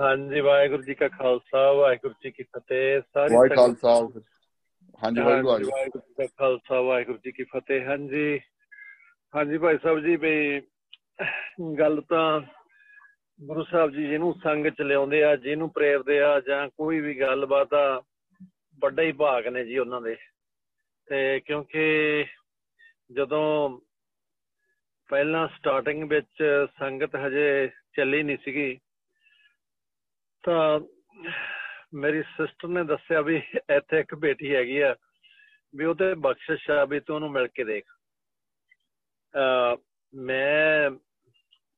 ਹਾਂਜੀ ਵਾਹਿਗੁਰੂ ਜੀ ਕਾ ਖਾਲਸਾ ਵਾਹਿਗੁਰੂ ਜੀ ਕੀ ਫਤਿਹ। ਸਾਰੀ ਵਾਹਿ ਖਾਲਸਾ ਹਾਂਜੀ ਵਾਹਿਗੁਰੂ ਹਾਂਜੀ, ਵਾਹਿਗੁਰੂ। ਜੀ ਕਾ ਖਾਲਸਾ ਵਾਹਿਗੁਰੂ ਜੀ ਕੀ ਫਤਿਹ। ਹਾਂਜੀ ਹਾਂਜੀ ਭਾਈ ਸਾਹਿਬ ਜੀ ਵੀ ਗੱਲ ਤਾਂ ਗੁਰੂ ਸਾਹਿਬ ਜੀ ਜਿਹਨੂੰ ਸੰਗ ਚ ਲਿਆਉਂਦੇ ਆ ਜਿਹਨੂੰ ਪ੍ਰੇਰਦੇ ਆ ਜਾਂ ਕੋਈ ਵੀ ਗੱਲਬਾਤ ਆ ਵੱਡਾ ਹੀ ਭਾਗ ਨੇ ਜੀ ਉਹਨਾਂ ਦੇ। ਤੇ ਕਿਉਂਕਿ ਜਦੋਂ ਪਹਿਲਾਂ ਸਟਾਰਟਿੰਗ ਵਿੱਚ ਸੰਗਤ ਹਜੇ ਚੱਲੀ ਨਹੀਂ ਸੀਗੀ ਤਾਂ ਮੇਰੀ ਸਿਸਟਰ ਨੇ ਦੱਸਿਆ ਵੀ ਇੱਥੇ ਇੱਕ ਬੇਟੀ ਹੈਗੀ ਆ, ਵੀ ਉਹਤੇ ਬਖਸ਼ਿਸ਼ ਆ ਵੀ ਤੂੰ ਉਹਨੂੰ ਮਿਲ ਕੇ ਦੇਖ। ਅ ਮੈਂ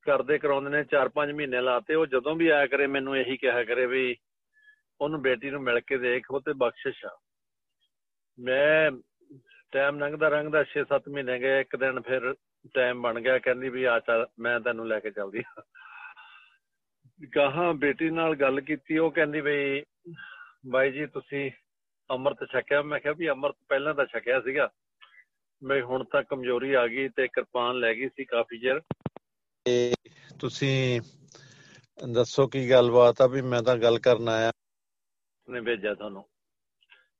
ਕਰਦੇ ਕਰਾਉਂਦੇ ਨੇ 4-5 ਮਹੀਨੇ ਲਾਤੇ ਉਹ ਜਦੋਂ ਵੀ ਆਇਆ ਕਰੇ ਮੈਨੂੰ ਇਹੀ ਕਿਹਾ ਕਰੇ ਵੀ ਉਹਨੂੰ ਬੇਟੀ ਨੂੰ ਮਿਲ ਕੇ ਦੇਖ, ਉਹ ਤੇ ਬਖਸ਼ਿਸ਼ ਆ। ਮੈਂ ਟਾਈਮ ਲੰਘਦਾ ਲੰਘਦਾ 6-7 ਮਹੀਨੇ ਗਏ, ਇੱਕ ਦਿਨ ਫਿਰ ਟਾਈਮ ਬਣ ਗਿਆ, ਕਹਿੰਦੀ ਵੀ ਆ ਚੱਲ, ਮੈਂ ਤੈਨੂੰ ਲੈ ਕੇ ਚੱਲਦੀ ਗਾਹਾਂ ਬੇਟੀ ਨਾਲ ਗੱਲ ਕੀਤੀ ਉਹ ਕਹਿੰਦੀ ਬਈ ਬਾਈ ਜੀ ਤੁਸੀਂ ਅੰਮ੍ਰਿਤ ਛਕਿਆ? ਮੈਂ ਕਿਹਾ ਵੀ ਅੰਮ੍ਰਿਤ ਪਹਿਲਾਂ ਤਾਂ ਛਕਿਆ ਸੀਗਾ। ਮੈਂ ਹੁਣ ਤਾਂ ਕਮਜ਼ੋਰੀ ਆ ਗਈ ਤੇ ਕਿਰਪਾਨ ਲੈ ਗਈ ਸੀ ਕਾਫੀ ਚਿਰ। ਤੇ ਤੁਸੀਂ ਦੱਸੋ ਕੀ ਗੱਲਬਾਤ ਆ ਵੀ ਮੈਂ ਤਾਂ ਗੱਲ ਕਰਨ ਆਇਆ। ਨੇ ਭੇਜਿਆ ਤੁਹਾਨੂੰ।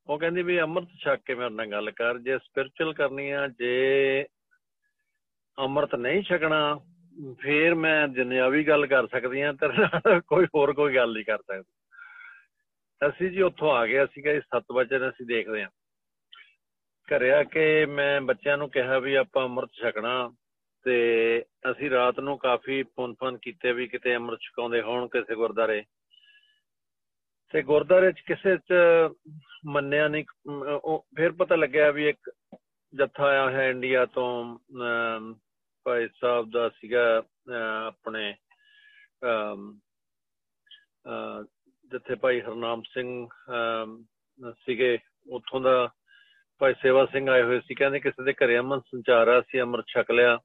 ਉਹ ਕਹਿੰਦੀ ਵੀ ਅੰਮ੍ਰਿਤ ਛਕ ਕੇ ਮੇਰੇ ਨਾਲ ਗੱਲ ਕਰ ਜੇ ਸਪਿਰਚੁਅਲ ਕਰਨੀ ਆ ਜੇ ਅੰਮ੍ਰਿਤ ਨਹੀਂ ਛਕਣਾ ਫੇਰ ਮੈਂ ਦੁਨਿਆਵੀ ਗੱਲ ਕਰ ਸਕਦੀ ਆ ਤੇਰੇ ਨਾਲ ਕੋਈ ਹੋਰ ਕੋਈ ਗੱਲ ਨਹੀਂ ਕਰ ਸਕਦੀ। ਅਸੀਂ ਜੀ ਉੱਥੋਂ ਆ ਗਏ, ਅਸੀਂ ਕਿ 7 ਵਜੇ ਅਸੀਂ ਦੇਖਦੇ ਆ ਘਰੇ ਆ ਕੇ ਮੈਂ ਬੱਚਿਆਂ ਨੂੰ ਕਿਹਾ ਵੀ ਆਪਾਂ ਅੰਮ੍ਰਿਤ ਛਕਣਾ ਤੇ ਅਸੀਂ ਰਾਤ ਨੂੰ ਕਾਫੀ ਫੋਨ-ਫੋਨ ਕੀਤੇ ਵੀ ਕਿਤੇ ਅੰਮ੍ਰਿਤ ਛਕਾਉਂਦੇ ਹੋਣ ਕਿਸੇ ਗੁਰਦਾਰੇ ਤੇ ਗੁਰਦਾਰੇ ਚ ਕਿਸੇ ਚ ਮੰਨਿਆ ਨਹੀਂ ਉਹ ਫਿਰ ਪਤਾ ਲੱਗਿਆ ਵੀ ਇੱਕ ਜੱਥਾ ਆਇਆ ਹੈ ਇੰਡੀਆ ਤੋਂ ਭਾਈ ਸਾਹਿਬ ਦਾ ਸੀਗਾ ਆਪਣੇ ਜਿੱਥੇ ਭਾਈ ਹਰਨਾਮ ਸਿੰਘ ਸੀਗੇ, ਉੱਥੋਂ ਦਾ ਭਾਈ ਸੇਵਾ ਸਿੰਘ ਆਏ ਹੋਏ ਸੀ। ਕਹਿੰਦੇ ਕਿਸੇ ਦੇ ਘਰੇ ਅਮਨ ਸੰਚਾਰ ਆ ਸੀ ਅੰਮ੍ਰਿਤ ਛਕ ਲਿਆ।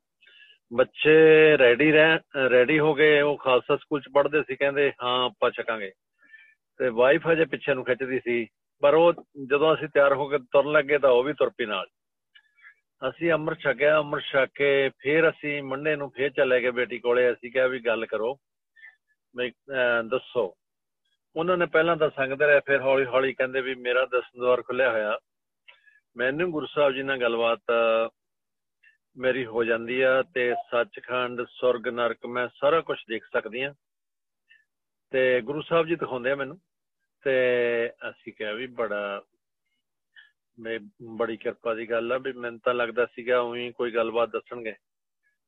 ਬੱਚੇ ਰੈਡੀ ਰਹਿ ਰੈਡੀ ਹੋ ਗਏ, ਉਹ ਖਾਲਸਾ ਸਕੂਲ ਚ ਪੜ੍ਹਦੇ ਸੀ। ਕਹਿੰਦੇ, ਹਾਂ, ਆਪਾਂ ਛਕਾਂਗੇ। ਤੇ ਵਾਈਫ ਹਜੇ ਪਿੱਛੇ ਨੂੰ ਖਿੱਚਦੀ ਸੀ। ਪਰ ਉਹ ਜਦੋਂ ਅਸੀਂ ਤਿਆਰ ਹੋ ਕੇ ਤੁਰਨ ਲੱਗੇ ਤਾਂ ਉਹ ਵੀ ਤੁਰ ਪਈ ਨਾਲ। ਅਸੀਂ ਅੰਮ੍ਰਿਤ ਛਕਿਆ, ਅੰਮ੍ਰਿਤ ਛਕ ਕੇ ਫਿਰ ਅਸੀਂ ਮੰਡੇ ਨੂੰ ਫੇਰ ਚਲੇ ਗਏ ਬੇਟੀ ਕੋਲੇ। ਅਸੀਂ ਕਿਹਾ ਵੀ ਗੱਲ ਕਰੋ, ਵੀ ਦੱਸੋ। ਉਹਨਾਂ ਨੇ ਪਹਿਲਾਂ ਤਾਂ ਸੰਗਦੇ ਰਹੇ, ਫਿਰ ਹੌਲੀ ਹੌਲੀ ਕਹਿੰਦੇ ਵੀ ਮੇਰਾ ਦਸਮ ਦਵਾਰ ਖੁੱਲਿਆ ਹੋਇਆ। ਮੈਨੂੰ ਗੁਰੂ ਸਾਹਿਬ ਜੀ ਨਾਲ ਗੱਲਬਾਤ, ਮੇਰੀ ਹੋ ਜਾਂਦੀ ਆ ਤੇ ਸੱਚਖੰਡ ਸੁਰਗ ਨਰਕ ਮੈਂ ਸਾਰਾ ਕੁਝ ਦੇਖ ਸਕਦੀ ਆ ਤੇ ਗੁਰੂ ਸਾਹਿਬ ਜੀ ਦਿਖਾਉਂਦੇ ਆ ਮੈਨੂੰ। ਤੇ ਅਸੀਂ ਕਿਹਾ ਵੀ ਬੜਾ ਮੈਂ ਬੜੀ ਕਿਰਪਾ ਦੀ ਗੱਲ ਆ ਵੀ ਮੈਨੂੰ ਤਾਂ ਲੱਗਦਾ ਸੀਗਾ ਉਹੀ ਕੋਈ ਗੱਲਬਾਤ ਦੱਸਣਗੇ।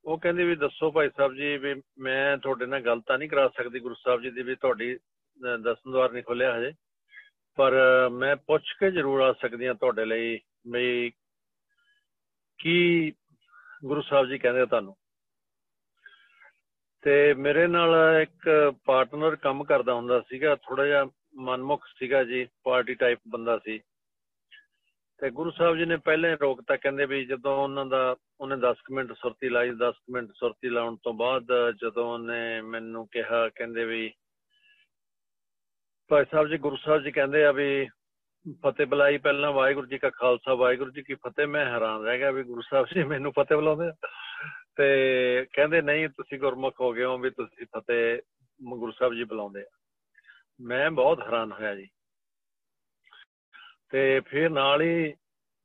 ਉਹ ਕਹਿੰਦੇ ਵੀ ਦੱਸੋ ਭਾਈ ਸਾਹਿਬ ਜੀ ਵੀ ਮੈਂ ਤੁਹਾਡੇ ਨਾਲ ਗੱਲ ਤਾਂ ਨਹੀਂ ਕਰਾ ਸਕਦੀ ਗੁਰੂ ਸਾਹਿਬ ਜੀ ਦੀ ਵੀ ਤੁਹਾਡੀ ਦਸਮ ਦਵਾਰ ਨਹੀਂ ਖੁੱਲਿਆ ਹਜੇ। ਪਰ ਮੈਂ ਪੁੱਛ ਕੇ ਜ਼ਰੂਰ ਆ ਸਕਦੀ ਹਾਂ ਤੁਹਾਡੇ ਲਈ ਵੀ ਕੀ ਗੁਰੂ ਸਾਹਿਬ ਜੀ ਕਹਿੰਦੇ ਤੁਹਾਨੂੰ। ਤੇ ਮੇਰੇ ਨਾਲ ਇੱਕ ਪਾਰਟਨਰ ਕੰਮ ਕਰਦਾ ਹੁੰਦਾ ਸੀਗਾ ਥੋੜਾ ਜਿਹਾ ਮਨਮੁਖ ਸੀਗਾ ਜੀ, ਪਾਰਟੀ ਟਾਈਪ ਬੰਦਾ ਸੀ। ਤੇ ਗੁਰੂ ਸਾਹਿਬ ਜੀ ਨੇ ਪਹਿਲੇ ਰੋਕਤਾ, ਕਹਿੰਦੇ ਵੀ ਜਦੋਂ ਉਹਨਾਂ ਦਾ, ਉਹਨੇ 10 ਮਿੰਟ ਸੁਰਤੀ ਲਾਈ 10 ਮਿੰਟ ਸੁਰਤੀ ਲਾਉਣ ਤੋਂ ਬਾਅਦ ਜਦੋਂ ਉਹਨੇ ਮੈਨੂੰ ਕਿਹਾ, ਕਹਿੰਦੇ ਵੀ ਭਾਈ ਸਾਹਿਬ ਜੀ, ਗੁਰੂ ਸਾਹਿਬ ਜੀ ਕਹਿੰਦੇ ਆ ਵੀ ਫਤਿਹ ਬੁਲਾਈ ਪਹਿਲਾਂ, ਵਾਹਿਗੁਰੂ ਜੀ ਕਾ ਖਾਲਸਾ, ਵਾਹਿਗੁਰੂ ਜੀ ਕੀ ਫਤਿਹ। ਮੈਂ ਹੈਰਾਨ ਰਹਿ ਗਿਆ ਵੀ ਗੁਰੂ ਸਾਹਿਬ ਜੀ ਮੈਨੂੰ ਫਤਿਹ ਬੁਲਾਉਂਦੇ ਆ। ਤੇ ਕਹਿੰਦੇ, ਨਹੀਂ, ਤੁਸੀਂ ਗੁਰਮੁਖ ਹੋ ਗਏ ਹੋ ਵੀ ਤੁਸੀਂ ਫਤਿਹ ਗੁਰੂ ਸਾਹਿਬ ਜੀ ਬੁਲਾਉਂਦੇ ਆ। ਮੈਂ ਬਹੁਤ ਹੈਰਾਨ ਹੋਇਆ ਜੀ। ਤੇ ਫਿਰ ਨਾਲ ਹੀ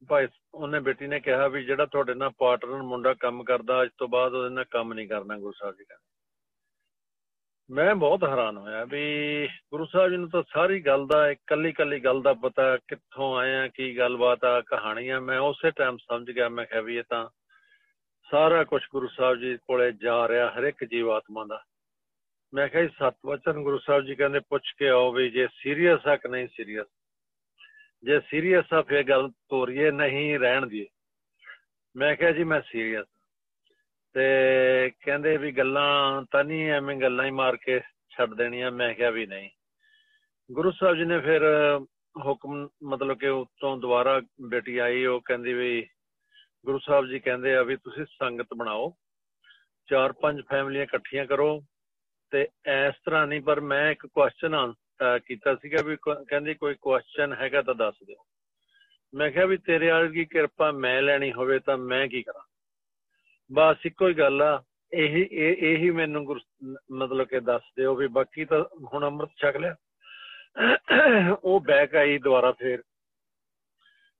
ਭਾਈ ਉਹਨੇ ਬੇਟੀ ਨੇ ਕਿਹਾ ਵੀ ਜਿਹੜਾ ਤੁਹਾਡੇ ਨਾਲ ਪਾਰਟਨਰ ਮੁੰਡਾ ਕੰਮ ਕਰਦਾ, ਅੱਜ ਤੋਂ ਬਾਅਦ ਉਹਦੇ ਨਾਲ ਕੰਮ ਨਹੀਂ ਕਰਨਾ ਗੁਰੂ ਸਾਹਿਬ ਜੀ ਕਹਿੰਦੇ। ਮੈਂ ਬਹੁਤ ਹੈਰਾਨ ਹੋਇਆ ਵੀ ਗੁਰੂ ਸਾਹਿਬ ਜੀ ਨੂੰ ਤਾਂ ਸਾਰੀ ਗੱਲ ਦਾ ਇਕੱਲੀ ਇਕੱਲੀ ਗੱਲ ਦਾ ਪਤਾ ਕਿੱਥੋਂ ਆਇਆ ਕੀ ਗੱਲਬਾਤ ਆ, ਕਹਾਣੀਆਂ, ਮੈਂ ਉਸੇ ਟਾਈਮ ਸਮਝ ਗਿਆ, ਮੈਂ ਕਿਹਾ ਵੀ ਇਹ ਤਾਂ ਸਾਰਾ ਕੁਝ ਗੁਰੂ ਸਾਹਿਬ ਜੀ ਕੋਲੇ ਜਾ ਰਿਹਾ ਹਰ ਇੱਕ ਜੀਵਾਤਮਾ ਦਾ। ਮੈਂ ਕਿਹਾ ਜੀ, ਸਤ ਵਚਨ ਗੁਰੂ ਸਾਹਿਬ ਜੀ ਕਹਿੰਦੇ, ਪੁੱਛ ਕੇ ਆਓ ਵੀ ਜੇ ਸੀਰੀਅਸ ਆ ਕਿ ਨਹੀਂ ਸੀਰੀਅਸ ਜੇ ਸੀਰੀਅਸ ਆ, ਫੇਰ ਗੱਲ ਤੋਰੀਏ, ਨਹੀਂ ਰਹਿਣ ਦੀ ਮੈਂ ਕਿਹਾ ਜੀ, ਮੈਂ ਸੀਰੀਅਸ ਤੇ ਕਹਿੰਦੇ ਵੀ ਗੱਲਾਂ ਤਾਂ ਨਹੀਂ, ਐਵੇਂ ਗੱਲਾਂ ਹੀ ਮਾਰ ਕੇ ਛੱਡ ਦੇਣੀਆਂ। ਮੈਂ ਕਿਹਾ ਵੀ ਨਹੀਂ। ਗੁਰੂ ਸਾਹਿਬ ਜੀ ਨੇ ਫਿਰ ਹੁਕਮ, ਮਤਲਬ ਕਿ ਉਤੋਂ ਦੁਬਾਰਾ ਬੇਟੀ ਆਈ। ਉਹ ਕਹਿੰਦੀ ਵੀ, ਗੁਰੂ ਸਾਹਿਬ ਜੀ ਕਹਿੰਦੇ ਆ ਵੀ ਤੁਸੀਂ ਸੰਗਤ ਬਣਾਓ। ਚਾਰ ਪੰਜ ਫੈਮਲੀਆਂ ਇਕੱਠੀਆਂ ਕਰੋ। ਤੇ ਇਸ ਤਰ੍ਹਾਂ ਨਹੀਂ, ਪਰ ਮੈਂ ਇੱਕ ਕੁਐਸਚਨ ਕੀਤਾ ਸੀਗਾ ਵੀ ਕਹਿੰਦੀ ਕੋਈ ਕੁਐਸਚਨ ਹੈਗਾ ਤਾਂ ਦੱਸ ਦਿਓ। ਮੈਂ ਕਿਹਾ ਵੀ ਤੇਰੇ ਵਾਲੀ ਕੀ ਕਿਰਪਾ ਮੈਂ ਲੈਣੀ ਹੋਵੇ ਤਾਂ ਮੈਂ ਕੀ ਕਰਾਂ? ਬਸ ਇੱਕੋ ਹੀ ਗੱਲ ਆ, ਇਹੀ, ਇਹ, ਇਹੀ ਮੈਨੂੰ ਮਤਲਬ ਕਿ ਦੱਸ ਦਿਓ ਵੀ ਬਾਕੀ ਤਾਂ ਹੁਣ ਅੰਮ੍ਰਿਤ ਛਕ ਲਿਆ। ਉਹ ਬੈਕ ਆਈ ਦੁਬਾਰਾ ਫੇਰ।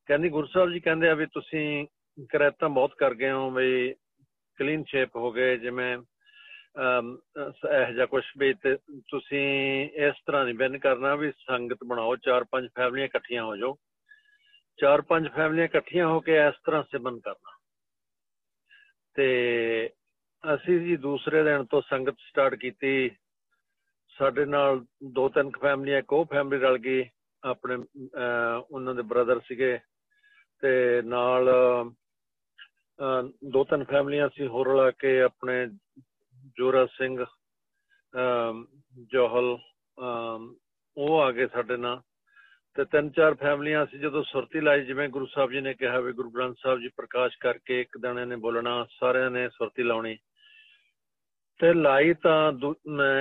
ਕਹਿੰਦੀ, ਗੁਰੂ ਸਾਹਿਬ ਜੀ ਕਹਿੰਦੇ ਆ ਵੀ ਤੁਸੀਂ ਕਰੈਤਾਂ ਬਹੁਤ ਕਰ ਗਏ ਹੋ, ਵੀ ਕਲੀਨ ਸ਼ੇਪ ਹੋ ਗਏ, ਜਿਵੇਂ ਇਹ ਜਾਂ ਕੁਝ ਵੀ ਤੇ ਤੁਸੀਂ ਇਸ ਤਰ੍ਹਾਂ ਨਹੀਂ ਬੈਨ ਕਰਨਾ ਵੀ ਸੰਗਤ ਬਣਾਓ, ਚਾਰ ਪੰਜ ਫੈਮਲੀਆਂ ਇਕੱਠੀਆਂ ਹੋ ਜਾਓ। ਚਾਰ ਪੰਜ ਫੈਮਲੀਆਂ ਇਕੱਠੀਆਂ ਹੋ ਕੇ ਇਸ ਤਰ੍ਹਾਂ ਸਿਮਨ ਕਰਨਾ। ਤੇ ਅਸੀਂ ਜੀ ਦੂਸਰੇ ਦਿਨ ਤੋਂ ਸੰਗਤ ਸਟਾਰਟ ਕੀਤੀ। ਸਾਡੇ ਨਾਲ ਦੋ ਤਿੰਨ ਫੈਮਲੀਆਂ ਕੋ ਫੈਮਲੀ ਰਲ ਗਈ, ਆਪਣੇ ਉਹਨਾਂ ਦੇ ਬ੍ਰਦਰ ਸੀਗੇ। ਤੇ ਨਾਲ ਦੋ ਤਿੰਨ ਫੈਮਲੀਆਂ ਸੀ ਹੋਰ ਰਲਾ ਕੇ ਆਪਣੇ ਜੋਰਾ ਸਿੰਘ ਜੋਹਲ ਉਹ ਆ ਗਏ ਸਾਡੇ ਨਾਲ। ਤੇ ਤਿੰਨ ਚਾਰ ਫੈਮਲੀਆਂ ਸੀ ਜਦੋਂ ਸੁਰਤੀ ਲਾਈ, ਜਿਵੇਂ ਗੁਰੂ ਸਾਹਿਬ ਜੀ ਨੇ ਕਿਹਾ ਵੀ ਗੁਰੂ ਗ੍ਰੰਥ ਸਾਹਿਬ ਜੀ ਪ੍ਰਕਾਸ਼ ਕਰਕੇ ਇੱਕ ਦਿਨ ਨੇ ਬੋਲਣਾ, ਸਾਰਿਆਂ ਨੇ ਸੁਰਤੀ ਲਾਉਣੀ। ਤੇ ਲਾਈ ਤਾਂ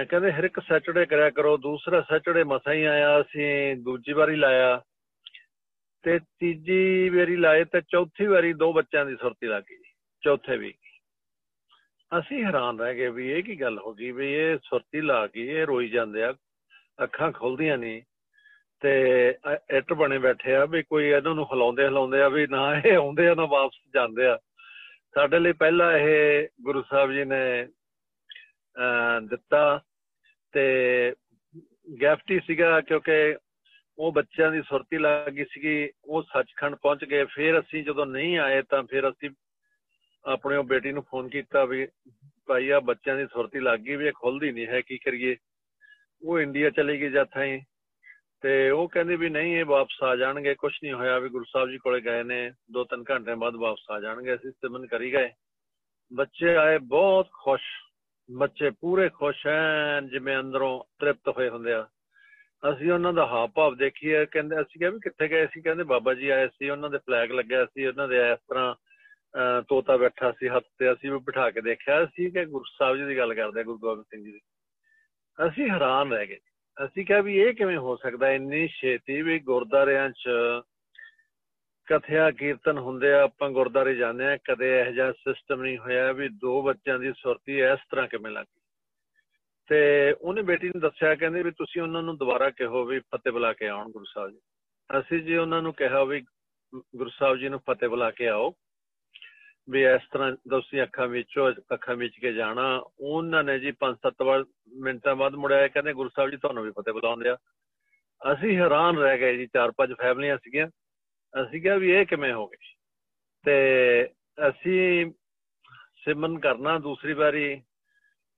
ਕਹਿੰਦੇ ਹਰ ਇੱਕ ਸੈਟਰਡੇ ਕਰਿਆ ਕਰੋ, ਦੂਸਰਾ ਸੈਟਰਡੇ ਮਸਾ ਹੀ ਆਇਆ, ਅਸੀਂ ਦੂਜੀ ਵਾਰੀ ਲਾਇਆ। ਤੇ ਤੀਜੀ ਵਾਰੀ ਲਾਏ ਤੇ ਚੌਥੀ ਵਾਰੀ ਦੋ ਬੱਚਿਆਂ ਦੀ ਸੁਰਤੀ ਲੱਗੀ ਚੌਥੇ ਵੀ। ਅਸੀਂ ਹੈਰਾਨ ਰਹਿ ਗਏ ਵੀ ਇਹ ਕੀ ਗੱਲ ਹੋ ਗਈ, ਵੀ ਇਹ ਸੁਰਤੀ ਲਾ ਕੇ ਇਹ ਰੋਈ ਜਾਂਦੇ ਆ, ਅੱਖਾਂ ਖੁੱਲਦੀਆਂ ਨਹੀਂ ਤੇ ਇੱਟ ਬਣੇ ਬੈਠੇ ਆ ਵੀ ਕੋਈ ਇਹਨਾਂ ਨੂੰ ਹਿਲਾਉਂਦੇ ਹਿਲਾਉਂਦੇ ਆ ਵੀ ਨਾ ਇਹ ਆਉਂਦੇ ਆ ਨਾ ਵਾਪਸ ਜਾਂਦੇ ਆ। ਸਾਡੇ ਲਈ ਪਹਿਲਾਂ ਇਹ ਗੁਰੂ ਸਾਹਿਬ ਜੀ ਨੇ ਦਿੱਤਾ ਤੇ ਗਿਫਟ ਸੀਗਾ ਕਿਉਂਕਿ ਉਹ ਬੱਚਿਆਂ ਦੀ ਸੁਰਤੀ ਲੱਗੀ ਸੀਗੀ, ਉਹ ਸੱਚਖੰਡ ਪਹੁੰਚ ਗਏ, ਫਿਰ ਅਸੀਂ ਜਦੋਂ ਨਹੀਂ ਆਏ ਤਾਂ ਫਿਰ ਅਸੀਂ ਆਪਣੇ ਉਹ ਬੇਟੀ ਨੂੰ ਫੋਨ ਕੀਤਾ ਵੀ ਭਾਈ ਆ ਬੱਚਿਆਂ ਦੀ ਸੁਰਤੀ ਲੱਗ ਗਈ ਵੀ ਇਹ ਖੁੱਲਦੀ ਨਹੀਂ ਹੈ, ਕੀ ਕਰੀਏ? ਉਹ ਇੰਡੀਆ ਚਲੀ ਗਈ ਜਾਂ ਹੀ ਤੇ ਉਹ ਕਹਿੰਦੇ ਵੀ ਨਹੀਂ, ਇਹ ਵਾਪਸ ਆ ਜਾਣਗੇ। ਕੁਝ ਨਹੀਂ ਹੋਇਆ ਵੀ ਗੁਰੂ ਸਾਹਿਬ ਜੀ ਕੋਲੇ ਗਏ ਨੇ, ਦੋ ਤਿੰਨ ਘੰਟੇ ਬਾਅਦ ਵਾਪਸ ਆ ਜਾਣਗੇ, ਅਸੀਂ ਸਿਮਨ ਕਰੀ ਗਏ। ਬੱਚੇ ਆਏ ਬਹੁਤ ਖੁਸ਼, ਬੱਚੇ ਪੂਰੇ ਖੁਸ਼ ਹਨ ਜਿਵੇਂ ਅੰਦਰੋਂ ਤ੍ਰਿਪਤ ਹੋਏ ਹੁੰਦੇ ਆ। ਅਸੀਂ ਉਹਨਾਂ ਦਾ ਹਾਵ ਭਾਵ ਦੇਖੀਏ, ਕਹਿੰਦੇ ਅਸੀਂ ਕਿਹਾ ਵੀ ਕਿੱਥੇ ਗਏ ਸੀ? ਕਹਿੰਦੇ ਬਾਬਾ ਜੀ ਆਏ ਸੀ, ਉਹਨਾਂ ਦੇ ਫਲੈਗ ਲੱਗਿਆ ਸੀ, ਉਹਨਾਂ ਦੇ ਇਸ ਤਰ੍ਹਾਂ ਤੋਤਾ ਬੈਠਾ ਸੀ ਹੱਥ ਤੇ, ਅਸੀਂ ਵੀ ਬਿਠਾ ਕੇ ਦੇਖਿਆ। ਸੀ ਕਿ ਗੁਰੂ ਸਾਹਿਬ ਜੀ ਦੀ ਗੱਲ ਕਰਦੇ ਗੁਰੂ ਗੋਬਿੰਦ ਸਿੰਘ ਜੀ ਦੀ। ਅਸੀਂ ਹੈਰਾਨ ਰਹਿ ਗਏ। ਅਸੀਂ ਕਿਹਾ ਵੀ ਇਹ ਕਿਵੇਂ ਹੋ ਸਕਦਾ? ਇੰਨੀ ਛੇਤੀ ਵੀ ਗੁਰਦਾਰਿਆਂ 'ਚ ਕਥਿਆ, ਕੀਰਤਨ ਹੁੰਦੇ ਆ, ਆਪਾਂ ਗੁਰਦਾਰੇ ਜਾਂਦੇ ਆ, ਕਦੇ ਇਹ ਜਿਹਾ ਸਿਸਟਮ ਨਹੀਂ ਹੋਇਆ ਵੀ ਦੋ ਬੱਚਿਆਂ ਦੀ ਸੁਰਤੀ ਇਸ ਤਰ੍ਹਾਂ ਕਿਵੇਂ ਲੱਗੀ ਤੇ ਉਹਨੇ ਬੇਟੀ ਨੂੰ ਦੱਸਿਆ, ਕਹਿੰਦੇ ਵੀ ਤੁਸੀਂ ਉਹਨਾਂ ਨੂੰ ਦੁਬਾਰਾ ਕਹੋ ਵੀ ਫਤਿਹ ਬੁਲਾ ਕੇ ਆਉਣ, ਗੁਰੂ ਸਾਹਿਬ ਜੀ। ਅਸੀਂ ਜੀ ਉਹਨਾਂ ਨੂੰ ਕਿਹਾ ਵੀ ਗੁਰੂ ਸਾਹਿਬ ਜੀ ਨੂੰ ਫਤਿਹ ਬੁਲਾ ਕੇ ਆਓ ਵੀ ਇਸ ਤਰ੍ਹਾਂ ਦੋਸੀ ਅੱਖਾਂ ਵਿੱਚੋਂ ਅੱਖਾਂ ਵਿੱਚ ਕੇ ਜਾਣਾ, ਉਹਨਾਂ ਨੇ ਜੀ 5-7 ਵਾਰ ਮਿੰਟਾਂ ਬਾਅਦ ਮੁੜਿਆ ਕਹਿੰਦੇ ਗੁਰੂ ਸਾਹਿਬ ਜੀ ਤੁਹਾਨੂੰ ਵੀ ਫਤਿਹ ਬੁਲਾਉਂਦੇ ਆ। ਅਸੀਂ ਹੈਰਾਨ ਰਹਿ ਗਏ ਜੀ, ਚਾਰ ਪੰਜ ਫੈਮਲੀਆਂ ਸੀਗੀਆਂ। ਅਸੀਂ ਕਿਹਾ ਵੀ ਇਹ ਕਿਵੇਂ ਹੋ ਗਈ ਤੇ ਅਸੀਂ ਸਿਮਨ ਕਰਨਾ ਦੂਸਰੀ ਵਾਰੀ,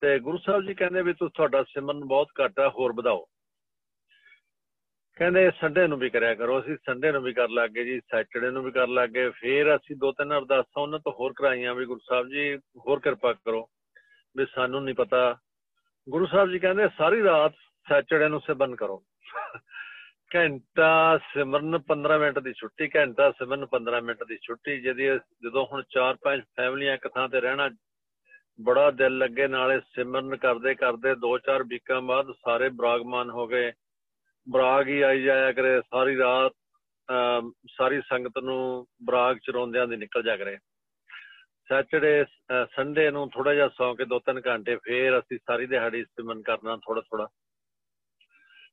ਤੇ ਗੁਰੂ ਸਾਹਿਬ ਜੀ ਕਹਿੰਦੇ ਵੀ ਤੁਸੀਂ ਤੁਹਾਡਾ ਸਿਮਰਨ ਬਹੁਤ ਘੱਟ ਆ, ਹੋਰ ਵਧਾਓ। ਕਹਿੰਦੇ ਸੰਡੇ ਨੂੰ ਵੀ ਕਰਿਆ ਕਰੋ, ਅਸੀਂ ਸੰਡੇ ਨੂੰ ਵੀ ਕਰ ਲਾਗੇ ਜੀ ਸੈਟਰਡੇ ਨੂੰ ਵੀ ਕਰ ਲਾਗੇ, ਫੇਰ ਅਸੀਂ ਦੋ ਤਿੰਨ ਅਰਦਾਸਾਂ ਉਹਨਾਂ ਤੋਂ ਹੋਰ ਕਰਾਈਆਂ ਵੀ, ਗੁਰੂ ਸਾਹਿਬ ਜੀ ਹੋਰ ਕਿਰਪਾ ਕਰੋ। ਵੀ ਸਾਨੂੰ ਨਹੀਂ ਪਤਾ। ਗੁਰੂ ਸਾਹਿਬ ਜੀ ਕਹਿੰਦੇ ਸਾਰੀ ਰਾਤ ਸੈਟਰਡੇ ਨੂੰ ਸਿਮਰਨ ਕਰੋ। ਘੰਟਾ ਸਿਮਰਨ 15 ਮਿੰਟ ਦੀ ਛੁੱਟੀ, ਘੰਟਾ ਸਿਮਰਨ 15 ਮਿੰਟ ਦੀ ਛੁੱਟੀ ਜਦੀ ਜਦੋਂ ਹੁਣ 4-5 ਫੈਮਲੀਆਂ ਇੱਕ ਥਾਂ ਤੇ ਰਹਿਣਾ, ਬੜਾ ਦਿਲ ਲੱਗੇ ਨਾਲੇ ਸਿਮਰਨ ਕਰਦੇ ਕਰਦੇ 2-4 ਵੀਕਾਂ ਬਾਅਦ ਸਾਰੇ ਬਰਾਗਮਾਨ ਹੋ ਗਏ। ਬਰਾਗ ਹੀ ਆਈ ਜਾਇਆ ਕਰੇ, ਸਾਰੀ ਰਾਤ ਸਾਰੀ ਸੰਗਤ ਨੂੰ ਬਰਾਗ ਚਰੋਂਦਿਆਂ ਦੀ ਨਿਕਲ ਜਾ ਕਰੇ। ਸੈਟਰਡੇ ਸੰਡੇ ਨੂੰ ਥੋੜਾ ਜਿਹਾ ਸੌਂ ਕੇ 2-3 ਘੰਟੇ ਫੇਰ ਅਸੀਂ ਸਾਰੀ ਦਿਹਾੜੀ ਸਿਮਰਨ ਕਰਨਾ ਥੋੜਾ ਥੋੜਾ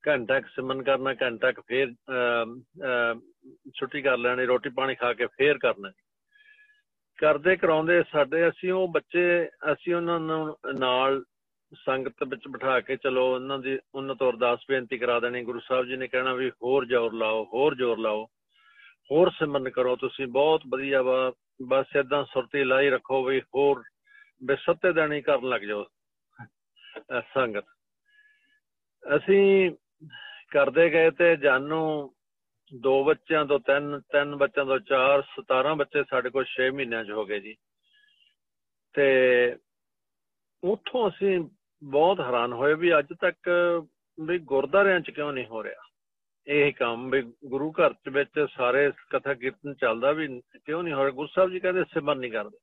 ਘੰਟਾ ਕ ਸਿਮਰਨ ਕਰਨਾ, ਘੰਟਾ ਕ ਫੇਰ ਛੁੱਟੀ ਕਰ ਲੈਣੀ, ਰੋਟੀ ਪਾਣੀ ਖਾ ਕੇ ਫੇਰ ਕਰਨਾ। ਕਰਦੇ ਕਰਾਉਂਦੇ ਸਾਡੇ, ਅਸੀਂ ਉਹ ਬੱਚੇ, ਅਸੀਂ ਉਹਨਾਂ ਨੂੰ ਨਾਲ ਸੰਗਤ ਵਿੱਚ ਬਿਠਾ ਕੇ ਚਲੋ, ਉਹਨਾਂ ਦੀ, ਉਹਨਾਂ ਤੋਂ ਅਰਦਾਸ ਬੇਨਤੀ ਕਰਾ ਦੇਣੀ। ਗੁਰੂ ਸਾਹਿਬ ਜੀ ਨੇ ਕਹਿਣਾ ਵੀ ਹੋਰ ਜ਼ੋਰ ਲਾਓ, ਹੋਰ ਜ਼ੋਰ ਲਾਓ, ਹੋਰ ਸਿਮਰਨ ਕਰੋ। ਤੁਸੀਂ ਬਹੁਤ ਵਧੀਆ ਵਾ, ਬਸ ਇਦਾਂ ਸੁਰਤੀ ਲਾਈ ਰੱਖੋ ਵੀ ਹੋਰ ਬੇਸੱਤੇ ਦੇਣੀ ਕਰਨ ਲੱਗ ਜਾਓ ਸੰਗਤ। ਅਸੀਂ ਕਰਦੇ ਗਏ ਤੇ ਜਾਨੂ ਦੋ ਬੱਚਿਆਂ ਤੋਂ ਤਿੰਨ ਤਿੰਨ ਬੱਚਿਆਂ ਤੋਂ ਚਾਰ 17 ਬੱਚੇ ਸਾਡੇ ਕੋਲ 6 ਮਹੀਨਿਆਂ 'ਚ ਹੋ ਗਏ ਜੀ। ਤੇ ਉੱਥੋਂ ਅਸੀਂ ਬਹੁਤ ਹੈਰਾਨ ਹੋਏ ਵੀ ਅੱਜ ਤੱਕ ਵੀ ਗੁਰਦਾਰਿਆਂ 'ਚ ਕਿਉਂ ਨਹੀਂ ਹੋ ਰਿਹਾ? ਇਹ ਕੰਮ ਵੀ ਗੁਰੂ ਘਰ 'ਚ ਵਿੱਚ ਸਾਰੇ ਕਥਾ ਕੀਰਤਨ ਚੱਲਦਾ ਵੀ ਕਿਉਂ ਨਹੀਂ ਹੋ ਰਿਹਾ? ਗੁਰੂ ਸਾਹਿਬ ਜੀ ਕਹਿੰਦੇ ਸਿਮਰ ਨਹੀਂ ਕਰਦੇ।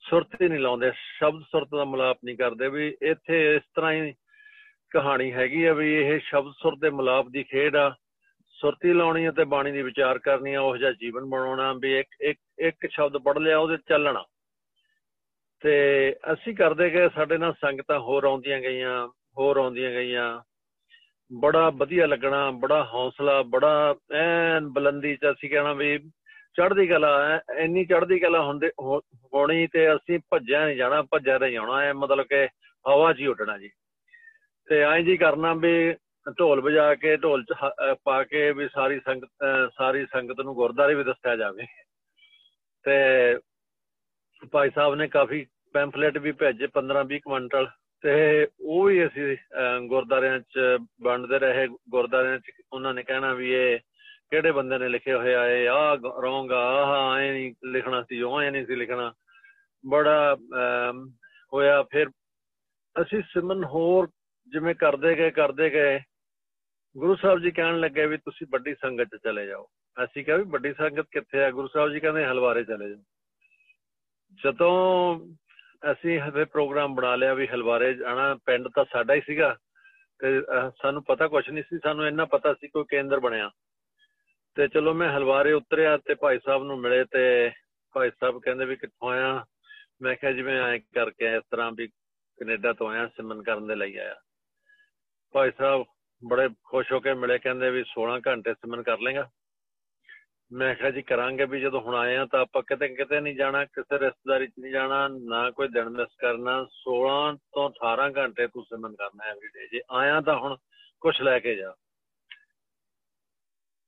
ਸੁਰਤ ਹੀ ਨਹੀਂ ਲਾਉਂਦੇ, ਸ਼ਬਦ ਸੁਰਤ ਦਾ ਮਲਾਪ ਨਹੀਂ ਕਰਦੇ ਵੀ ਇੱਥੇ ਇਸ ਤਰ੍ਹਾਂ ਹੀ ਕਹਾਣੀ ਹੈਗੀ ਆ ਵੀ ਇਹ ਸ਼ਬਦ ਸੁਰ ਦੇ ਮਲਾਪ ਦੀ ਖੇਡ ਆ। ਸੁਰਤੀ ਲਾਉਣੀ ਹੈ ਤੇ ਬਾਣੀ ਦੀ ਵਿਚਾਰ ਕਰਨੀ ਆ, ਉਹ ਜਿਹਾ ਜੀਵਨ ਬਣਾਉਣਾ ਵੀ ਇੱਕ ਇੱਕ ਇੱਕ ਸ਼ਬਦ ਪੜ ਲਿਆ, ਉਹਦੇ ਚੱਲਣਾ। ਤੇ ਅਸੀਂ ਕਰਦੇ ਗਏ, ਸਾਡੇ ਨਾਲ ਸੰਗਤਾਂ ਹੋਰ ਆਉਂਦੀਆਂ ਗਈਆਂ, ਹੋਰ ਆਉਂਦੀਆਂ ਗਈਆਂ। ਬੜਾ ਵਧੀਆ ਲੱਗਣਾ, ਬੜਾ ਹੌਸਲਾ, ਬੜਾ ਐਨ ਬੁਲੰਦੀ ਚ ਅਸੀਂ ਕਹਿਣਾ ਵੀ ਚੜ੍ਹਦੀ ਕਲਾ ਇੰਨੀ ਚੜ੍ਹਦੀ ਕਲਾ ਹੁੰਦੇ ਹੋਣੀ ਤੇ ਅਸੀਂ ਭੱਜਿਆ ਨਹੀਂ ਜਾਣਾ, ਭੱਜਿਆ ਨਹੀਂ ਆਉਣਾ ਐ, ਮਤਲਬ ਕਿ ਹਵਾ 'ਚ ਹੀ ਉੱਡਣਾ ਜੀ। ਤੇ ਐਂ ਜੀ ਕਰਨਾ ਵੀ ਢੋਲ ਵਜਾ ਕੇ, ਢੋਲ 'ਚ ਪਾ ਕੇ ਵੀ ਸਾਰੀ ਸੰਗਤ ਸਾਰੀ ਸੰਗਤ ਨੂੰ ਗੁਰਦਾਰੇ ਵੀ ਦੱਸਿਆ ਜਾਵੇ। ਤੇ ਭਾਈ ਸਾਹਿਬ ਨੇ ਕਾਫੀ ਪੈਂਫਲੇਟ ਵੀ ਭੇਜੇ 15 20 ਕੁਇੰਟਲ ਤੇ ਉਹ ਵੀ ਅਸੀਂ ਗੁਰਦਾਰਿਆਂ 'ਚ ਵੰਡਦੇ ਰਹੇ। ਗੁਰਦਾਰਿਆਂ 'ਚ ਉਹਨਾਂ ਨੇ ਕਹਿਣਾ ਵੀ ਇਹ ਕਿਹੜੇ ਬੰਦੇ ਨੇ ਲਿਖੇ ਹੋਏ ਆਏ ਆ ਰੋਂਗ ਆ ਐ ਨਹੀਂ ਲਿਖਣਾ ਸੀ, ਉਹ ਐ ਨਹੀਂ ਸੀ ਲਿਖਣਾ। ਬੜਾ ਹੋਇਆ। ਫਿਰ ਅਸੀਂ ਸਿਮਨ ਹੋਰ ਜਿਵੇਂ ਕਰਦੇ ਗਏ ਕਰਦੇ ਗਏ। ਗੁਰੂ ਸਾਹਿਬ ਜੀ ਕਹਿਣ ਲੱਗੇ ਵੀ ਤੁਸੀਂ ਵੱਡੀ ਸੰਗਤ 'ਚ ਚਲੇ ਜਾਓ। ਅਸੀਂ ਕਿਹਾ ਵੀ ਵੱਡੀ ਸੰਗਤ ਕਿੱਥੇ ਆ? ਗੁਰੂ ਸਾਹਿਬ ਜੀ ਕਹਿੰਦੇ ਹਲਵਾਰੇ ਚਲੇ ਜਾਓ। ਜਦੋਂ ਅਸੀਂ ਹਵੇ ਪ੍ਰੋਗਰਾਮ ਬਣਾ ਲਿਆ ਵੀ ਹਲਵਾਰੇ ਜਾਣਾ ਪਿੰਡ ਤਾਂ ਸਾਡਾ ਹੀ ਸੀਗਾ ਤੇ ਸਾਨੂੰ ਪਤਾ ਕੁਝ ਨਹੀਂ ਸੀ, ਸਾਨੂੰ ਇੰਨਾ ਪਤਾ ਸੀ ਕੋਈ ਕੇਂਦਰ ਬਣਿਆ। ਤੇ ਚਲੋ ਮੈਂ ਹਲਵਾਰੇ ਉਤਰਿਆ ਤੇ ਭਾਈ ਸਾਹਿਬ ਨੂੰ ਮਿਲੇ ਤੇ ਭਾਈ ਸਾਹਿਬ ਕਹਿੰਦੇ ਵੀ ਕਿੱਥੋਂ ਆਇਆ? ਮੈਂ ਕਿਹਾ ਜਿਵੇਂ ਐ ਕਰਕੇ ਇਸ ਤਰ੍ਹਾਂ ਵੀ ਕੈਨੇਡਾ ਤੋਂ ਆਇਆ ਸਿਮਨ ਕਰਨ ਦੇ ਲਈ ਆਇਆ। ਭਾਈ ਸਾਹਿਬ ਬੜੇ ਖੁਸ਼ ਹੋ ਕੇ ਮਿਲੇ, ਕਹਿੰਦੇ ਵੀ 16 ਘੰਟੇ ਸਿਮਨ ਕਰ ਲੇਗਾ ਮੈਂ ਕਿਹਾ ਜੀ ਕਰਾਂਗੇ ਵੀ ਜਦੋਂ ਹੁਣ ਆਏ ਆ ਤਾਂ ਆਪਾਂ ਕਿਤੇ ਕਿਤੇ ਨਹੀਂ ਜਾਣਾ, ਕਿਸੇ ਰਿਸ਼ਤੇਦਾਰੀ 'ਚ ਨਹੀਂ ਜਾਣਾ, ਨਾ ਕੋਈ ਦਿਨ ਮਿਸ ਕਰਨਾ। 16 ਤੋਂ 18 ਘੰਟੇ ਤੂੰ ਸਿਮਨ ਕਰਨਾ ਐਵਰੀਡੇ ਜੇ ਆਇਆ ਤਾਂ ਹੁਣ ਕੁਝ ਲੈ ਕੇ ਜਾ।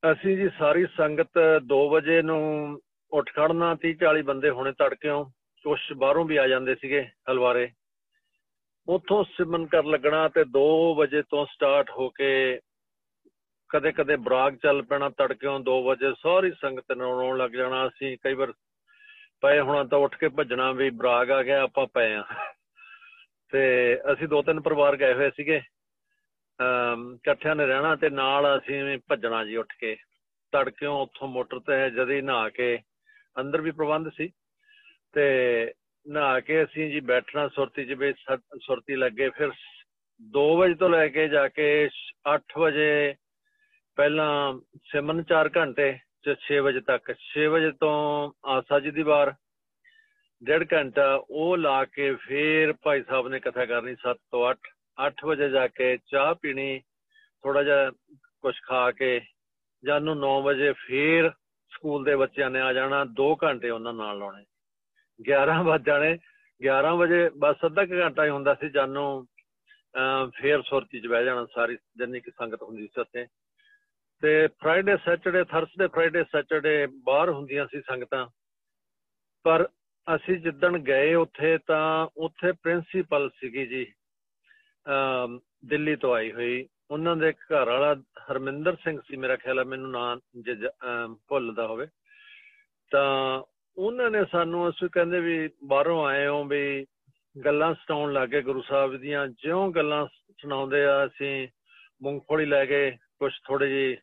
ਅਸੀਂ ਜੀ ਸਾਰੀ ਸੰਗਤ 2 ਵਜੇ ਨੂੰ ਉੱਠ ਖੜਨਾ 30 40 ਬੰਦੇ ਹੋਣੇ ਤੜਕਿਓ ਕੁਝ ਬਾਹਰੋਂ ਵੀ ਆ ਜਾਂਦੇ ਸੀਗੇ ਹਲਵਾਰੇ। ਉਥੋਂ ਸਿਮਨ ਕਰ ਲੱਗਣਾ ਤੇ 2 ਵਜੇ ਤੋਂ ਸਟਾਰਟ ਹੋ ਕੇ ਕਦੇ ਕਦੇ ਬਰਾਗ ਚੱਲ ਪੈਣਾ ਤੜਕਿਓਂ 2 ਵਜੇ, ਸਾਰੀ ਸੰਗਤ ਨੂੰ ਰੋਣ ਲੱਗ ਜਾਣਾ। ਅਸੀਂ ਕਈ ਵਾਰ ਪਏ ਹੋਣਾ ਤਾਂ ਉੱਠ ਕੇ ਭੱਜਣਾ ਵੀ ਬਰਾਗ ਆ ਗਿਆ, ਆਪਾਂ ਪਏ ਆ। ਤੇ ਅਸੀਂ ਦੋ ਤਿੰਨ ਪਰਿਵਾਰ ਗਏ ਹੋਏ ਸੀਗੇ। ਅਮ ਇਕੱਠਿਆਂ ਨੇ ਰਹਿਣਾ ਤੇ ਨਾਲ ਅਸੀਂ ਭੱਜਣਾ ਜੀ ਉੱਠ ਕੇ। ਤੜਕਿਓਂ ਉੱਥੋਂ ਮੋਟਰ ਤੇ ਜਦੀ ਨਹਾ ਕੇ ਅੰਦਰ ਵੀ ਪ੍ਰਬੰਧ ਸੀ। ਤੇ ਨਹਾ ਕੇ ਅਸੀਂ ਜੀ ਬੈਠਣਾ ਸੁਰਤੀ ਚ ਵੀ ਸੁਰਤੀ ਲੱਗੇ। ਫਿਰ 2 ਵਜੇ ਤੋਂ ਲੈ ਕੇ ਜਾ ਕੇ 8 ਵਜੇ ਪਹਿਲਾਂ ਸਿਮਨ 4 ਘੰਟੇ ਤੇ 6 ਵਜੇ ਤੱਕ। 6 ਵਜੇ ਤੋਂ ਆਸਾ ਜੀ ਦੀ ਵਾਰ, ਡੇਢ ਘੰਟਾ, ਉਹ ਲਾ ਕੇ ਫਿਰ ਭਾਈ ਸਾਹਿਬ ਨੇ ਕਥਾ ਕਰਨੀ 7 ਤੋਂ 8 8 ਵਜੇ ਜਾ ਕੇ ਚਾਹ ਪੀਣੀ ਥੋੜਾ ਜਿਹਾ ਕੁਝ ਖਾ ਕੇ ਜਾਨੂੰ 9 ਵਜੇ ਫਿਰ ਸਕੂਲ ਦੇ ਬੱਚਿਆਂ ਨੇ ਆ ਜਾਣਾ 2 ਘੰਟੇ ਉਹਨਾਂ ਨਾਲ ਲਾਉਣੇ। 11 ਵਜੇ ਜਾਣੇ। 11 ਵਜੇ ਬਸ ਅੱਧਾ ਘੰਟਾ ਹੀ ਹੁੰਦਾ ਸੀ, ਜਾਨੂੰ ਫੇਰ ਸੁਰਤੀ 'ਚ ਬਹਿ ਜਾਣਾ ਸਾਰੀ, ਜਿੰਨੀ ਕਿ ਸੰਗਤ ਹੁੰਦੀ ਸੀ ਉੱਥੇ। ਤੇ Friday Saturday Thursday Friday Saturday ਬਾਹਰ ਹੁੰਦੀਆਂ ਸੀ ਸੰਗਤਾਂ। ਪਰ ਅਸੀਂ ਜਿੱਦਣ ਗਏ ਉੱਥੇ ਤਾਂ ਉੱਥੇ ਪ੍ਰਿੰਸੀਪਲ ਸੀਗੀ ਜੀ ਦਿੱਲੀ ਤੋਂ ਆਈ ਹੋਈ। ਉਹਨਾਂ ਦੇ ਘਰ ਵਾਲਾ ਹਰਮਿੰਦਰ ਸਿੰਘ ਸੀ, ਮੇਰਾ ਖਿਆਲ ਹੈ ਮੈਨੂੰ ਨਾਂ ਭੁੱਲਦਾ ਹੋਵੇ। ਤਾਂ ਉਹਨਾਂ ਨੇ ਸਾਨੂੰ ਅਸੀਂ ਕਹਿੰਦੇ ਵੀ ਬਾਹਰੋਂ ਆਏ ਹਾਂ ਵੀ ਗੱਲਾਂ ਸੁਣਾਉਣ ਲੱਗੇ ਗੁਰੂ ਸਾਹਿਬ ਦੀਆਂ। ਜਿਉਂ ਗੱਲਾਂ ਸੁਣਾਉਂਦੇ ਆ, ਅਸੀਂ ਮੂੰਗਫਲੀ ਲੈ ਕੇ ਕੁਝ ਥੋੜੇ ਜੀ